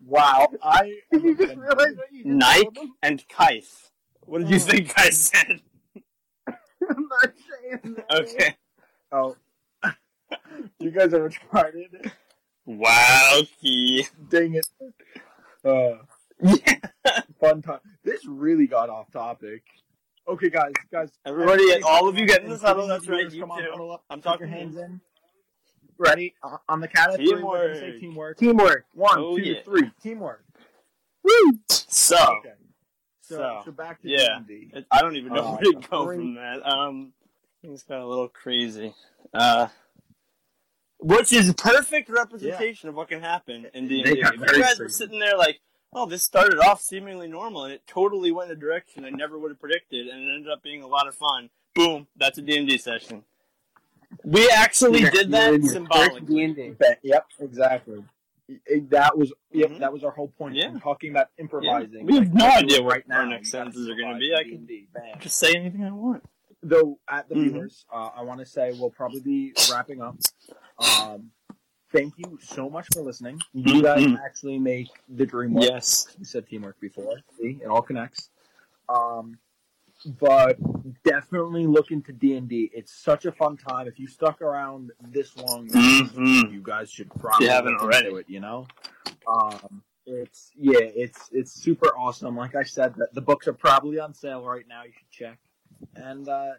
wow, I. Did you just realize what you Nike and Kais. What did you Oh. think I said? I'm not saying that. Okay. Oh, you guys are retarded. Wow, key. Dang it. Uh, Yeah. fun time. This really got off topic. Okay, guys, guys. Everybody, all of you get in the including huddle. That's right. You come on, too. huddle up. I'm talking hands in. Ready? Uh, on the count of three, we're say Teamwork. teamwork. Teamwork. One, Oh, two, yeah. three. Teamwork. So, Okay. So, So, so, back to yeah. D&D. I don't even know Uh, where to go from that. Um, things got a little crazy. Uh, which is a perfect representation of what can happen in D and They D. If you guys were sitting there like, "Oh, this started off seemingly normal, and it totally went in a direction I never would have predicted, and it ended up being a lot of fun." Boom, that's a D and D session. We actually Yeah, did that symbolically. D&D. Yep, exactly. It- that was yep, Mhm. that was our whole point. Yeah. in talking about improvising. We have no idea what right our next sentences are gonna be. I can- D&D. Bam. Just say anything I want. Though at the Mhm. viewers, uh, I want to say we'll probably be wrapping up. Um, thank you so much for listening. You guys Mhm. actually make the dream work. Yes. You said teamwork before. See, it all connects. Um, but definitely look into D and D. It's such a fun time. If you stuck around this long, Mhm. you guys should probably you haven't already. it. You know, um, it's yeah, it's it's super awesome. Like I said, the, the books are probably on sale right now. You should check. And uh,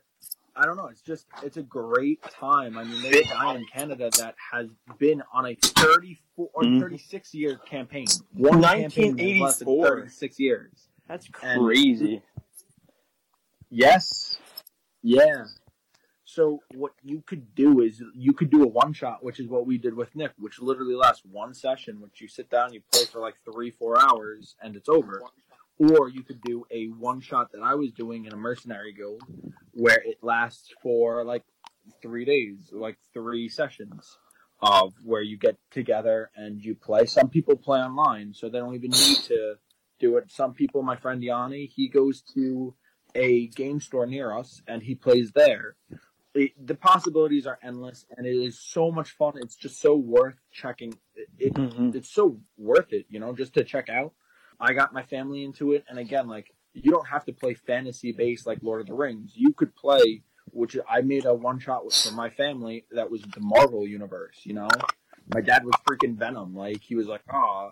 I don't know. It's just it's a great time. I mean, there's a guy in Canada that has been on a 34 or Mhm. 36 year campaign. One campaign in less than 36 years. That's And- crazy. Yes. Yeah. So what you could do is you could do a one shot, which is what we did with Nick, which literally lasts one session, which you sit down, you play for like three, four hours, and it's over. Or you could do a one shot that I was doing in a mercenary guild, where it lasts for like three days, like three sessions of where you get together and you play. Some people play online, so they don't even need to do it. Some people, my friend Yanni, he goes to a game store near us and he plays there. It, the possibilities are endless and it is so much fun. It's just so worth checking. It, Mhm. it's so worth it, you know, just to check out. I got my family into it, and again, like you don't have to play fantasy based like Lord of the Rings. You could play, which I made a one shot with for my family that was the Marvel universe. You know, my dad was freaking Venom. Like he was like, ah,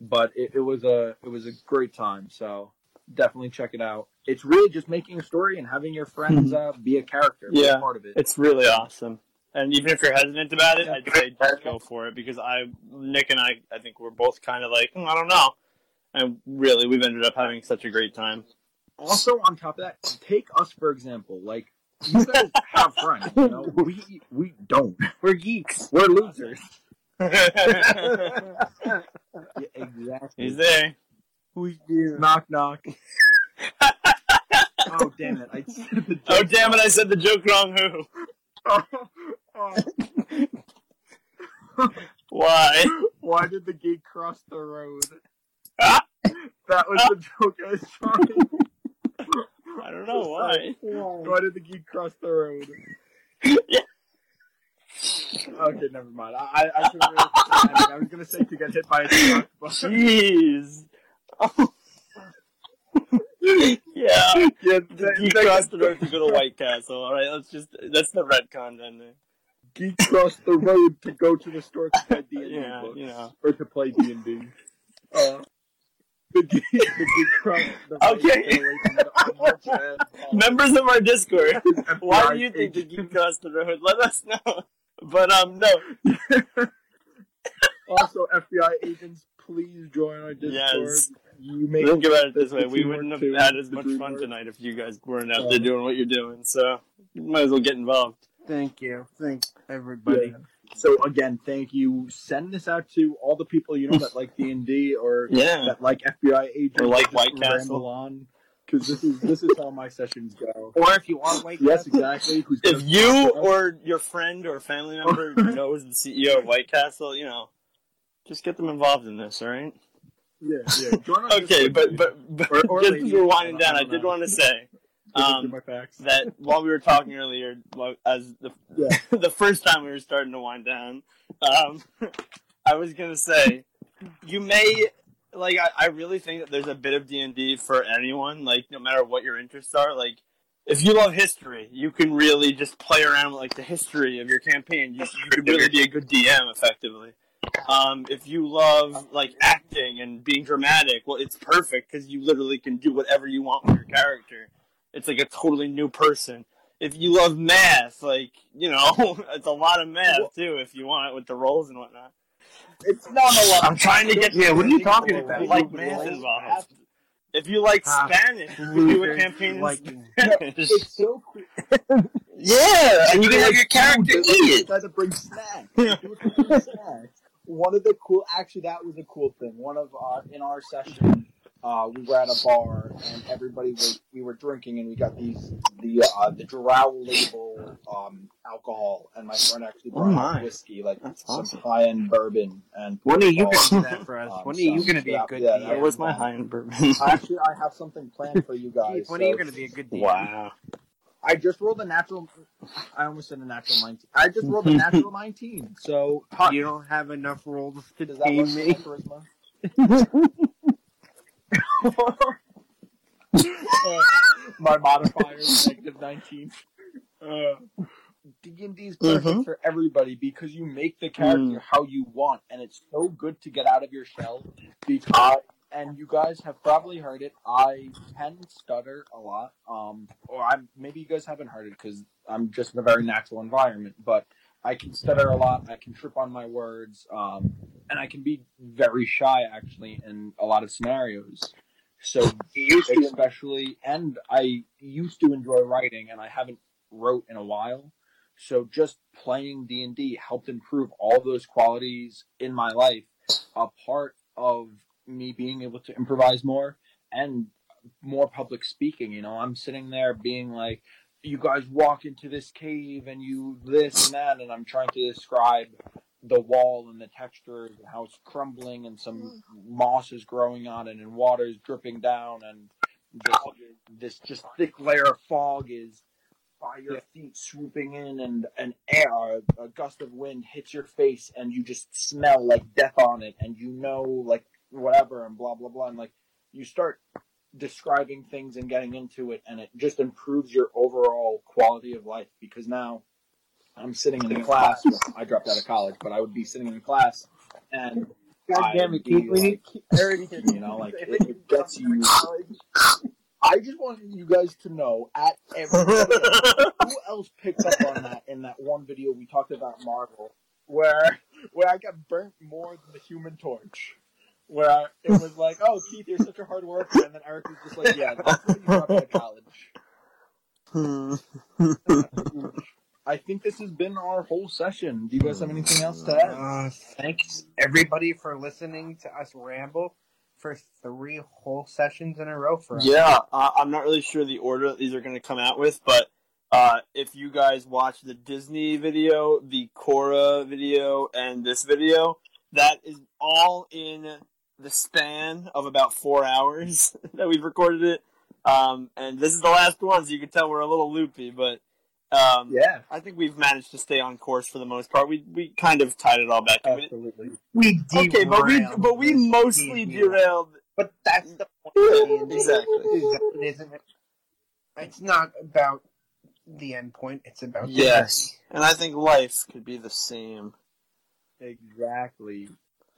but it, it was a it was a great time. So definitely check it out. It's really just making a story and having your friends uh, be a character, be a Yeah. part of it. It's really awesome. And even if you're hesitant about it, I'd say just go for it because I, Nick and I, I think we're both kind of like, "Hmm, I don't know. And really, we've ended up having such a great time. Also, on top of that, take us for example. Like you guys have friends, you know. We we don't. We're geeks. We're losers. He's Yeah, exactly. there. We do. Knock knock. oh damn it! I said the Oh joke damn it! wrong. I said the joke wrong. Who? Oh, oh. Why? Why did the geek cross the road? That was the joke I was trying. I don't know why. Why did the geek cross the road? Yeah. Okay, never mind. I I, I, couldn't really think of anything. I was gonna say to get hit by a truck, but Jeez. yeah. yeah, The geek crossed the road to go to White Castle. All right, let's just that's the retcon then. geek crossed the road to go to the store to buy D and D Yeah, books you know. or to play D and D. Uh, The geek, the geek crossed the Okay. to get away from the unmarked van. Members of our Discord, why do you think the agent. geek crossed the road? Let us know. But um, no. also, FBI agents, please join our Discord. Yes. You make Think about it this way: we wouldn't have had as much fun tonight if you guys weren't out Uh, there doing what you're doing. So, you might as well get involved. Thank you. Thanks, everybody. Yeah. So again, thank you. Send this out to all the people you know that like D and D or Yeah. that like FBI agents Or like White Castle. on. Because this is this is how my sessions go. Or if you want White Yes, Castle, yes, exactly. If you or your friend or family member knows the CEO of White Castle, you know, just get them involved in this, all right? yeah, yeah. Okay, but but, but or just as we're winding down, I did want to say Give it to um, my facts. that while we were talking earlier, as the Yeah. the first time we were starting to wind down, um, I was gonna say you may like I, I really think that there's a bit of D and D for anyone, like no matter what your interests are. Like if you love history, you can really just play around with like the history of your campaign. You, you could really be a good DM effectively. Um, if you love like acting and being dramatic, well, it's perfect because you literally can do whatever you want with your character. It's like a totally new person. If you love math, like you know, it's a lot of math too. If you want with the rolls and whatnot. It's not a lot. I'm trying to get Yeah, what are you talking about? you like You math like involved. math? If you like Ah, Spanish, you can do a losers campaign in liking- Spanish. It's so cool. Yeah, and you can have your character Dude, eat You it. guys bring snacks. Do it for free snacks. One of the cool, actually, that was a cool thing. One of uh, in our session, uh, we were at a bar and everybody was we were drinking and we got these the uh, the Drow label um, alcohol and my friend actually brought Oh my. whiskey like That's some awesome. high end bourbon and when are you Oh, going to do that for us? um, When are you going to be a good yeah, DM? that That was my high end bourbon. actually I have something planned for you guys. Keith, when so- are you going to be a good DM? wow. I just rolled a natural. I almost said a natural nineteen. I just rolled a natural nineteen. So You don't have enough rolls to does that work me. Uh, my modifier is negative nineteen. Uh, D and D is perfect Mhm. for everybody because you make the character Mm. how you want, and it's so good to get out of your shell. Because and you guys have probably heard it. I can stutter a lot. Um, or I'm maybe you guys haven't heard it because I'm just in a very natural environment. But I can stutter a lot. I can trip on my words. Um, and I can be very shy actually in a lot of scenarios. So especially, and I used to enjoy writing, and I haven't wrote in a while. So just playing D and D helped improve all those qualities in my life. A part of me being able to improvise more and more public speaking. You know, I'm sitting there being like, "You guys walk into this cave and you this and that," and I'm trying to describe the wall and the texture and how it's crumbling and some mm. moss is growing on it and water is dripping down and this, this just thick layer of fog is by your feet swooping in and an air a, a gust of wind hits your face and you just smell like death on it and you know like whatever and blah blah blah and like you start describing things and getting into it and it just improves your overall quality of life because now I'm sitting in a class. Well, I dropped out of college, but I would be sitting in a class, and God damn it, Keith. We need Keith. I already did. you know, like it, it gets you. I just want you guys to know at every who else picked up on that in that one video we talked about Marvel, where where I got burnt more than the Human Torch, where I, it was like, oh Keith, you're such a hard worker, and then Eric was just like, yeah, that's when you drop out of college. I think this has been our whole session. Do you guys have anything else to add? Uh, thanks everybody for listening to us ramble for three whole sessions in a row for us. Yeah, uh, I'm not really sure the order that these are going to come out with, but uh, if you guys watch the Disney video, the Korra video, and this video, that is all in the span of about four hours that we've recorded it. Um, and this is the last one, so you can tell we're a little loopy, but um, Yeah, I think we've managed to stay on course for the most part. We we kind of tied it all back. I mean, absolutely. We okay, but we but we mostly D&D. derailed. But that's the point. Yeah, of D&D. exactly. It isn't. it? It's not about the end point. It's about the Yes, and I think life could be the same. Exactly.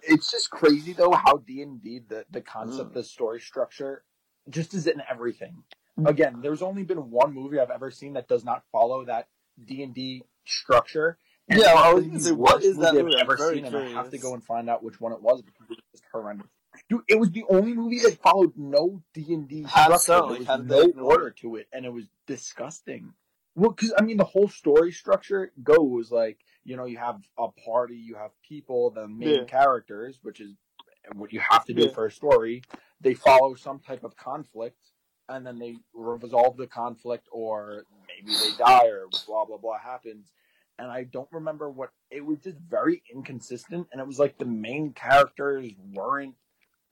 It's just crazy though how D and D the the concept, Mm. the story structure, just is in everything. Mm-hmm. Again, there's only been one movie I've ever seen that does not follow that D and D structure. And Yeah, I was gonna say, what is that movie? I've ever seen, and I have to go and find out which one it was because it was just horrendous. Dude, it was the only movie that followed no D and D structure. so? There was they no order to it, and it was disgusting. Well, because I mean, the whole story structure goes like you know you have a party, you have people, the main Yeah. characters, which is what you have to do Yeah. for a story. They follow some type of conflict, and then they resolve the conflict, or maybe they die, or blah blah blah happens. And I don't remember what it was. Just very inconsistent, and it was like the main characters weren't.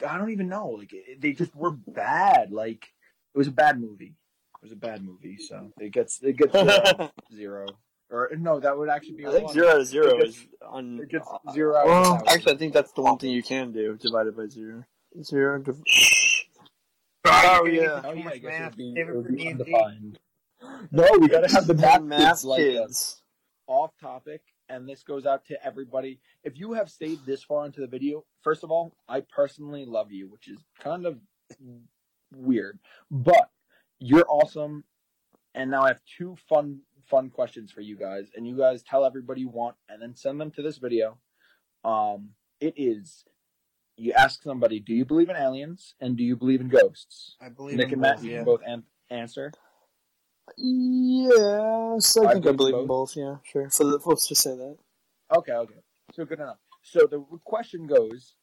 I don't even know. Like it, they just were bad. Like it was a bad movie. It was a bad movie. So it gets it gets uh, zero. Or no, that would actually be I think one. zero out zero It gets- is on. it gets zero out Well, actually, I think that's the one thing you can do divided by zero. Zero. Div- Oh, yeah. Oh Too yeah, I guess it math. would be, Save it it would for be undefined. No, we gotta have the math, math kids like kids. Off topic, and this goes out to everybody. If you have stayed this far into the video, first of all, I personally love you, which is kind of weird, but you're awesome. And now I have two fun, fun questions for you guys, and you guys tell everybody you want, and then send them to this video. Um, it is you ask somebody, do you believe in aliens, and do you believe in ghosts? I believe Nick in and Matt, both, you yeah. can both an- answer. Yes, I I think I believe believe both. in both. Yeah, sure. For the, let's just say that. Okay, okay. So good enough. So the question goes: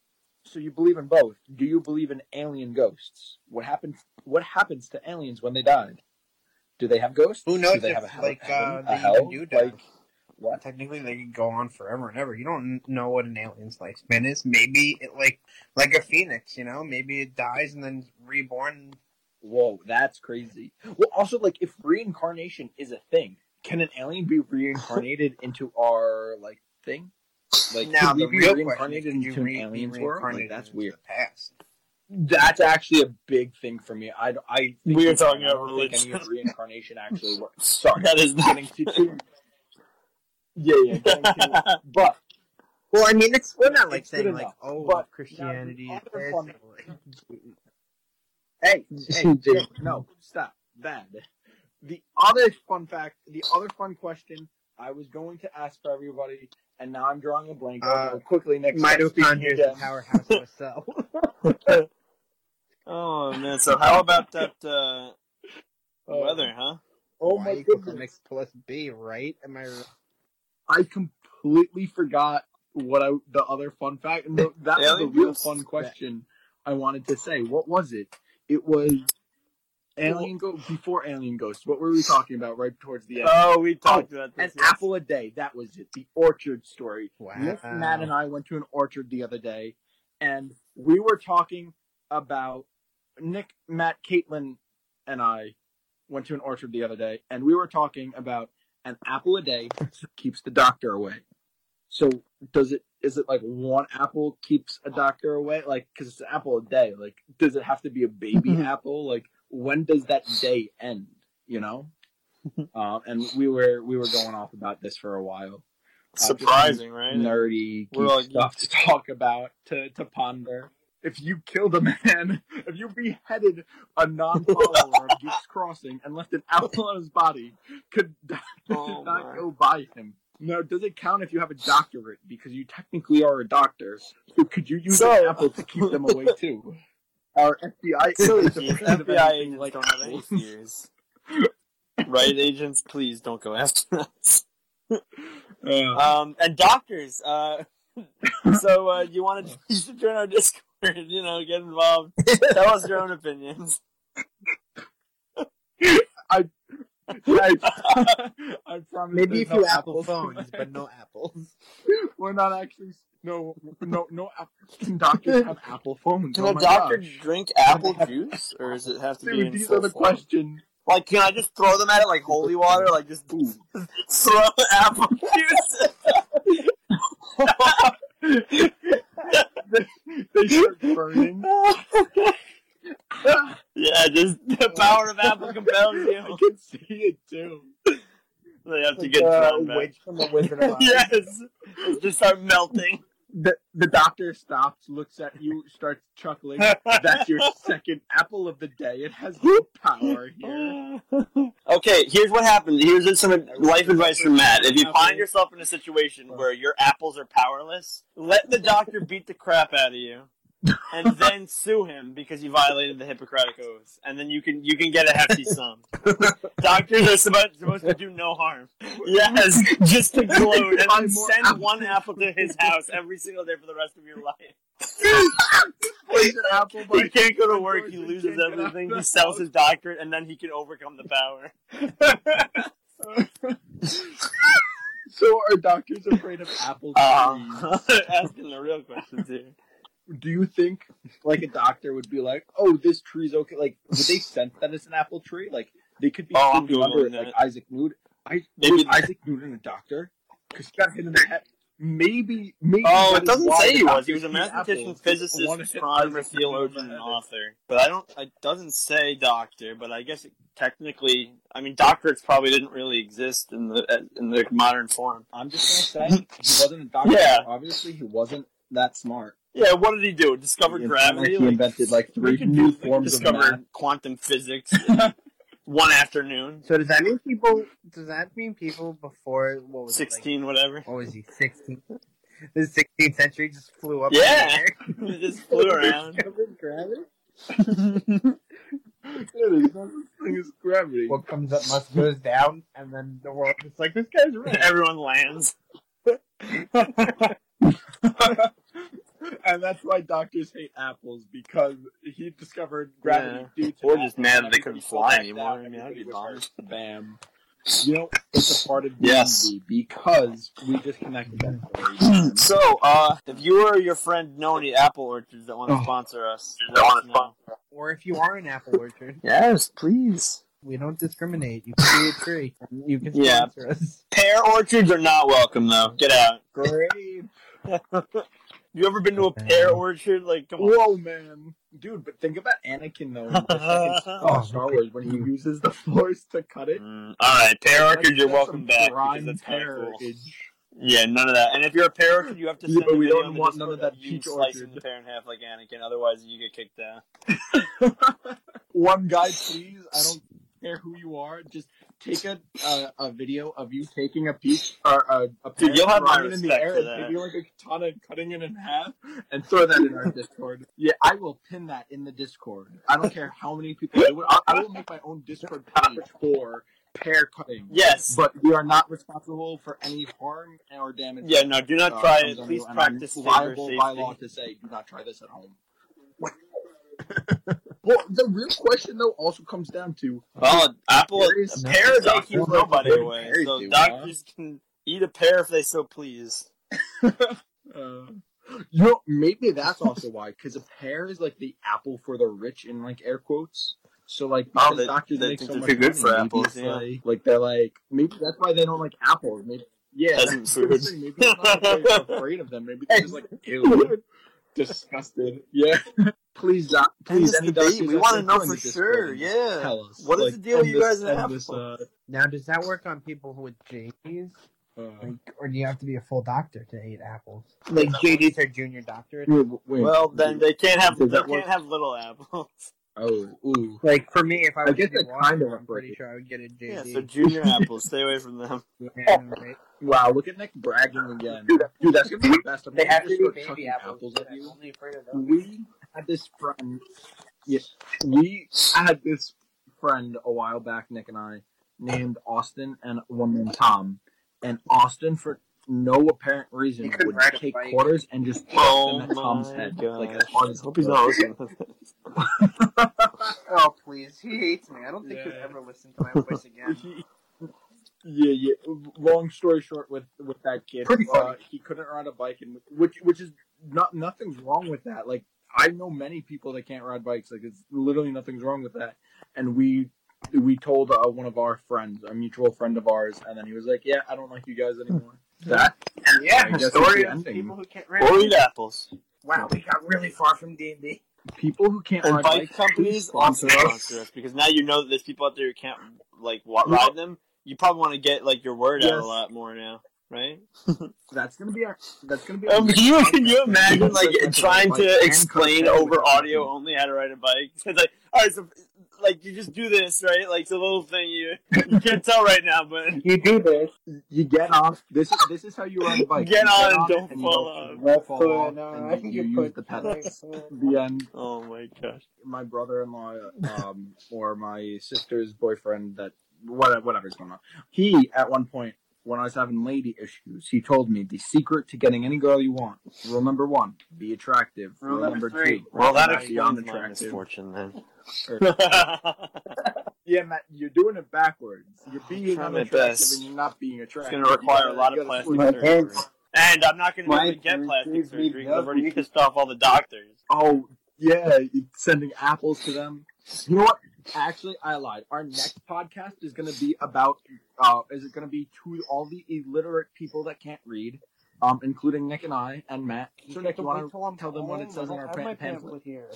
So you believe in both? Do you believe in alien ghosts? What happens? What happens to aliens when they die? Do they have ghosts? Who knows Do they if, have a hell? like, uh, heaven, they a hell? even do die. Like what? Technically, they could go on forever and ever. You don't know what an alien's lifespan is. Maybe it like like a phoenix. You know, maybe it dies and then reborn. Whoa, that's crazy. Well, also, like, if reincarnation is a thing, can an alien be reincarnated into our like thing? Like, now could we the be real question reincarnated is, could you into an re- be alien's world? Like, that's weird. the past. That's actually a big thing for me. I, I think We are talking about don't think religion. any of reincarnation actually works. Sorry, That is not. getting too, too yeah, yeah, getting but Well, I mean, it's we're not like It's good saying like oh but Christianity now is the other this, fun- hey, hey, Jay, no, stop, bad. The other fun fact, the other fun question I was going to ask for everybody, and now I'm drawing a blank. I'll Uh, quickly next. mitochondria is the again. powerhouse of a cell. oh man. So how about that uh, Uh, weather, huh? Oh Y my goodness! MX plus B, right? Am I right? I completely forgot what I the other fun fact. No, that was the real fun question I wanted to say. What was it? It was Alien Ghost before Alien Ghost. What were we talking about right towards the end? Oh, we talked oh, about An this. yes. apple a day. That was it. The orchard story. Wow. Nick, Matt, and I went to an orchard the other day, and we were talking about Nick, Matt, Caitlin, and I went to an orchard the other day, and we were talking about an apple a day keeps the doctor away. So does it? Is it like one apple keeps a doctor away? Like because it's an apple a day. Like does it have to be a baby mm-hmm. apple? Like when does that day end? You know. um, and we were we were going off about this for a while. Uh, Surprising, right? nerdy We're all stuff to talk about to, to ponder. If you killed a man, if you beheaded a non-follower of Geeks Crossing and left an apple on his body, could doctors Oh, not my. go by him? Now, does it count if you have a doctorate because you technically are a doctor? So could you use So- an apple to keep them away too? Our FBI agents If afraid of FBI agents like don't have any fears. right, agents, please don't go after us. Uh, Um, and doctors, uh, so uh, you want to you should join our Discord. You know, get involved. Tell us your own opinions. I, I I promise. Maybe there's a few no Apple apples. phones, but no apples. We're not actually. No, no, no. Can doctors have Apple phones? Can oh a doctor gosh. drink apple juice, or does it have to be in these full are the form? questions. Like, can I just throw them at it like holy water? Like, just throw apple juice? They, start burning. yeah, just the power of apple compels you. I can see it too. They have to get uh, from the Wizard of Oz. yes, just start melting. The doctor stops, looks at you, starts chuckling. That's your second apple of the day. It has no power here. okay, here's what happened. Here's some life advice from Matt. If you find yourself in a situation where your apples are powerless, let the doctor beat the crap out of you. And then sue him because you violated the Hippocratic oath, and then you can you can get a hefty sum. Doctors are supposed, supposed to do no harm. Yes, just to gloat, and then send one apple to his house every single day for the rest of your life. Apple He can't go to work. He loses can't get out everything. He sells his doctorate, and then he can overcome the power. So are doctors afraid of apple trees? Uh, asking the real questions here. Do you think like a doctor would be like, "Oh, this tree's okay"? Like, would they sense that it's an apple tree? Like, they could be Oh, under it, like. Isaac Newton. I Maybe- Isaac Newton a doctor? Because he got hit in the head. Maybe, maybe. Oh, it doesn't say he was. He was a mathematician, physicist, They wanna hit astronomer, Isaac Newton in theologian, and author. But I don't. It doesn't say doctor. But I guess it, technically, I mean, doctorates probably didn't really exist in the in the modern form. I'm just gonna say he wasn't a doctor. Yeah. Obviously, he wasn't that smart. Yeah, what did he do? Discovered He- gravity. He Like, invented like three new do- forms of math. discovered quantum physics one afternoon, So does that mean people? Does that mean people before what was it, like- sixteen, whatever. what was he? Sixteen. The 16th century just flew up. Yeah. In the air. Just flew around. Discovered gravity. Yeah, there's no such thing as gravity. What comes up must goes down, and then the world is like, this guy's right. Everyone lands. And that's why doctors hate apples because he discovered gravity due to Or just mad that they couldn't fly anymore. I mean, that'd be everybody bomb. was hurt. Bam. You know, it's a part of Yes. D&D because we just connected that. So, uh, if you or your friend know any apple orchards that want to Oh. sponsor us, let us know. Or if you are an apple orchard, Yes, please. we don't discriminate. You can be a tree. You can Yeah. sponsor us. Pear orchards are not welcome, though. Get out. Great. You ever been to a pear orchard? Like, come on. Whoa, man. Dude, but think about Anakin, though, in the second Oh, Star Wars when he uses the Force to cut it. Mm, all right, pear orchard, you're welcome back because that's kind of cool. Yeah, none of that. And if you're a pear orchard, you have to Yeah, send but a we don't want none of that you peach slicing orchard. the pear in half like Anakin. Otherwise, you get kicked out. One guy, please. I don't care who you are. Just take a uh, a video of you taking a piece or a, a Dude, you'll have my it in the air, and taking like a katana and cutting it in half, and throw that in our Discord. Yeah, I will pin that in the Discord. I don't care how many people do it. I, I will make my own Discord page for pear cutting. Yes. But we are not responsible for any harm or damage. Yeah, no, do not uh, try it. Please practice I'm liable by law to say do not try this at home. well, the real question though also comes down to Well, apple, Berries- a pear they Doctors keep nobody away. So do, doctors can eat a pear if they so please. uh, you know maybe that's also why because a pear is like the apple for the rich in like air quotes. So like Oh, they- doctors they make think so they're much good money, for apples, yeah. Like, like they're like maybe that's why they don't like apples. Maybe yeah, Peasant that's what I'm food. saying. Maybe it's not that they're afraid of them. Maybe they're just like ew, disgusted. Yeah, please, doc, please, any doctors we want to know for sure. Yeah. Tell us. What is Like, the deal end you guys end have? this, uh, Now, does that work on people with Jamies? Uh, Like, or do you have to be a full doctor to eat apples? Like JD's her junior doctorate. wait, wait, Well, then they can't have they can't work? have little apples. Oh, ooh. Like for me, if I I was guess to get that water, kind of I'm pretty sure I would get a JD. Yeah, so junior apples, stay away from them. Yeah, right. Wow, look at Nick bragging again. Dude, that's gonna be the best. I'm They gonna have to just be start baby chucking apples. at I'm you. only afraid of those. We had this friend. Yes, we had this friend a while back, Nick and I, named Austin and one named Tom. And Austin, for no apparent reason, He would take quarters and just chuck Oh them at Tom's my head. god! Like as hard as hope he's not listening. Oh please, he hates me. I don't think he'll ever listen to my voice again. Yeah, yeah. Long story short, with with that kid, Pretty uh, he couldn't ride a bike, and which which is not nothing's wrong with that. Like I know many people that can't ride bikes. Like it's literally nothing's wrong with that. And we we told uh, one of our friends, a mutual friend of ours, and then he was like, "Yeah, I don't like you guys anymore." That Yeah, I story the of ending. people who can't ride. Or eat apples. Wow, we got really far from D and D. people who can't And ride bike companies please also sponsor sponsor us because now you know that there's people out there who can't like wa- ride them. You probably want to get like your word out a lot more now, right? That's gonna be our. That's gonna be. Our Um, can you can you imagine like like trying to explain over audio nothing. only how to ride a bike? It's like all right, so like you just do this right, like it's a little thing you you can't tell right now, but You do this. You get off. This is this is how you ride a bike. Get You on and don't and you fall don't off. Fall off, on, and then you you use the pedals. The end. oh my gosh, My brother-in-law, um, or my sister's boyfriend, that whatever, whatever's going on. He at one point, when I was having lady issues, he told me the secret to getting any girl you want. Rule number one: be attractive. Rule, Rule number number three. two: well that not explains beyond my misfortune then. Yeah, Matt, you're doing it backwards. You're being Trying my unattractive and you're not being attractive. It's going to require a lot of plastic gotta My switch. surgery. And I'm not going to be able to get plastic parents surgery made because I've already love pissed off all the doctors. Oh, yeah, sending apples to them. You know what? Actually, I lied. Our next podcast is going to be about. Uh, is it going to be to all the illiterate people that can't read, um, including Nick and I and Matt. So Nick, you want to tell them what it says in our pa- pamphlet? here.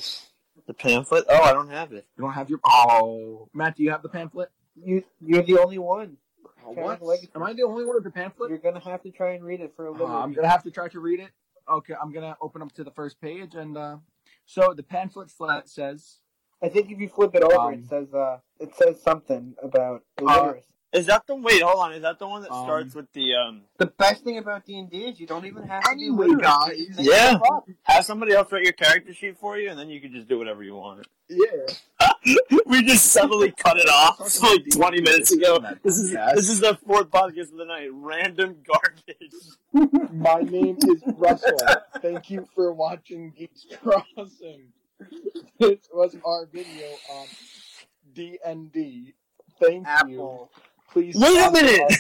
The pamphlet? Oh, I don't have it. You don't have your. Oh, Matt, do you have the pamphlet? You, you're the only one. Oh, what? Am I the only one with the pamphlet? You're gonna have to try and read it for a Uh, living. I'm gonna have to try to read it. Okay, I'm gonna open up to the first page, and uh, so the pamphlet flat says. I think if you flip it over, Um, it says uh, it says something about Uh. Is that the wait? Hold on. Is that the one that Um, starts with the um? the best thing about D and D is you don't even have to Anyway, be literate. guys. You just make Yeah. Have somebody else write your character sheet for you, and then you can just do whatever you want. Yeah. we just suddenly cut it off like 20 minutes ago. This is this is the fourth podcast of the night. Random garbage. My name is Russell. Thank you for watching Geeks Crossing. This was our video on D and D. Thank you. Please. Wait a minute!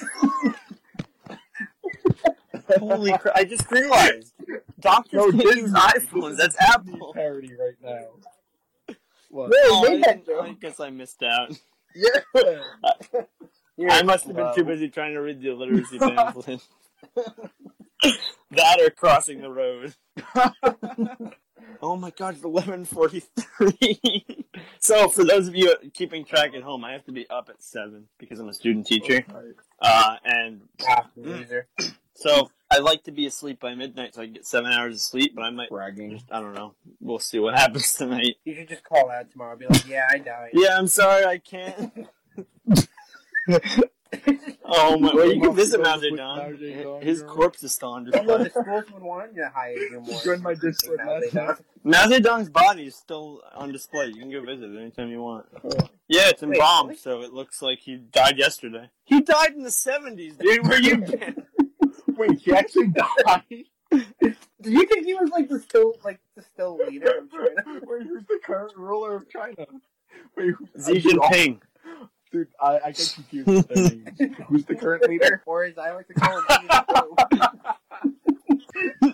Holy crap! I just realized doctors No, can't Disney. use iPhones. That's Disney Apple. parody right now. What? Oh, wait, Oh, made I, that I guess I missed out. Yeah. You're I must have been too busy trying to read the illiteracy pamphlet. that or crossing the road. Oh my god, it's eleven forty three. so for those of you keeping track at home, I have to be up at seven because I'm a student teacher. Uh, and Ah, loser. so I like to be asleep by midnight so I can get seven hours of sleep, but I might Bragging. I don't know. We'll see what happens tonight. You should just call out tomorrow. Be like, yeah, I died. Yeah, I'm sorry I can't. Oh my well you can visit Mao With Zedong. His yeah. corpse is still on Oh, no, the display. schools would want you to hire you. Join my Discord Now they. Mao Zedong's body is still on display. You can go visit it anytime you want. Yeah, it's embalmed, really? so it looks like he died yesterday. He died in the 70s, dude. Where you been? Wait, he actually died? Do you think he was like the still like the still leader of China? Wait, who's the current ruler of China? Wait, who, Xi Jinping. Oh, Dude, I, I get confused with their names. Who's the current leader? or as I like to call him,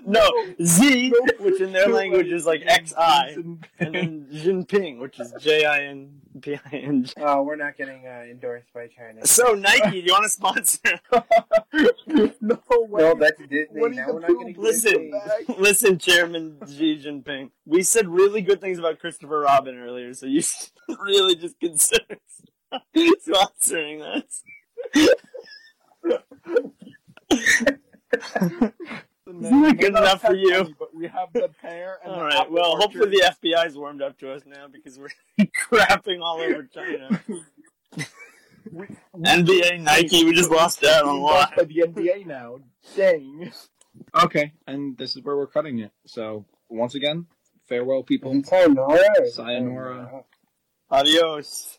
No, Z, which in their language is like XI, and then Jinping, which is J I N P I N G. Oh, we're not getting uh, endorsed by China. So, Nike, do you want to sponsor? no way. No, that's Disney. Winnie Now we're not Pooh, getting Listen, Disney. listen, Chairman Xi Jinping. We said really good things about Christopher Robin earlier, so you should really just consider sponsoring this. Isn't good enough for you? Funny, but we have the pair. and All the right. apple Well, orchard. hopefully the FBI's warmed up to us now because we're crapping all over China. NBA, Nike, we just lost out on a lot. by the NBA now. Dang. Okay, and this is where we're cutting it. So once again, farewell, people. Sayonara. Sayonara. Adios.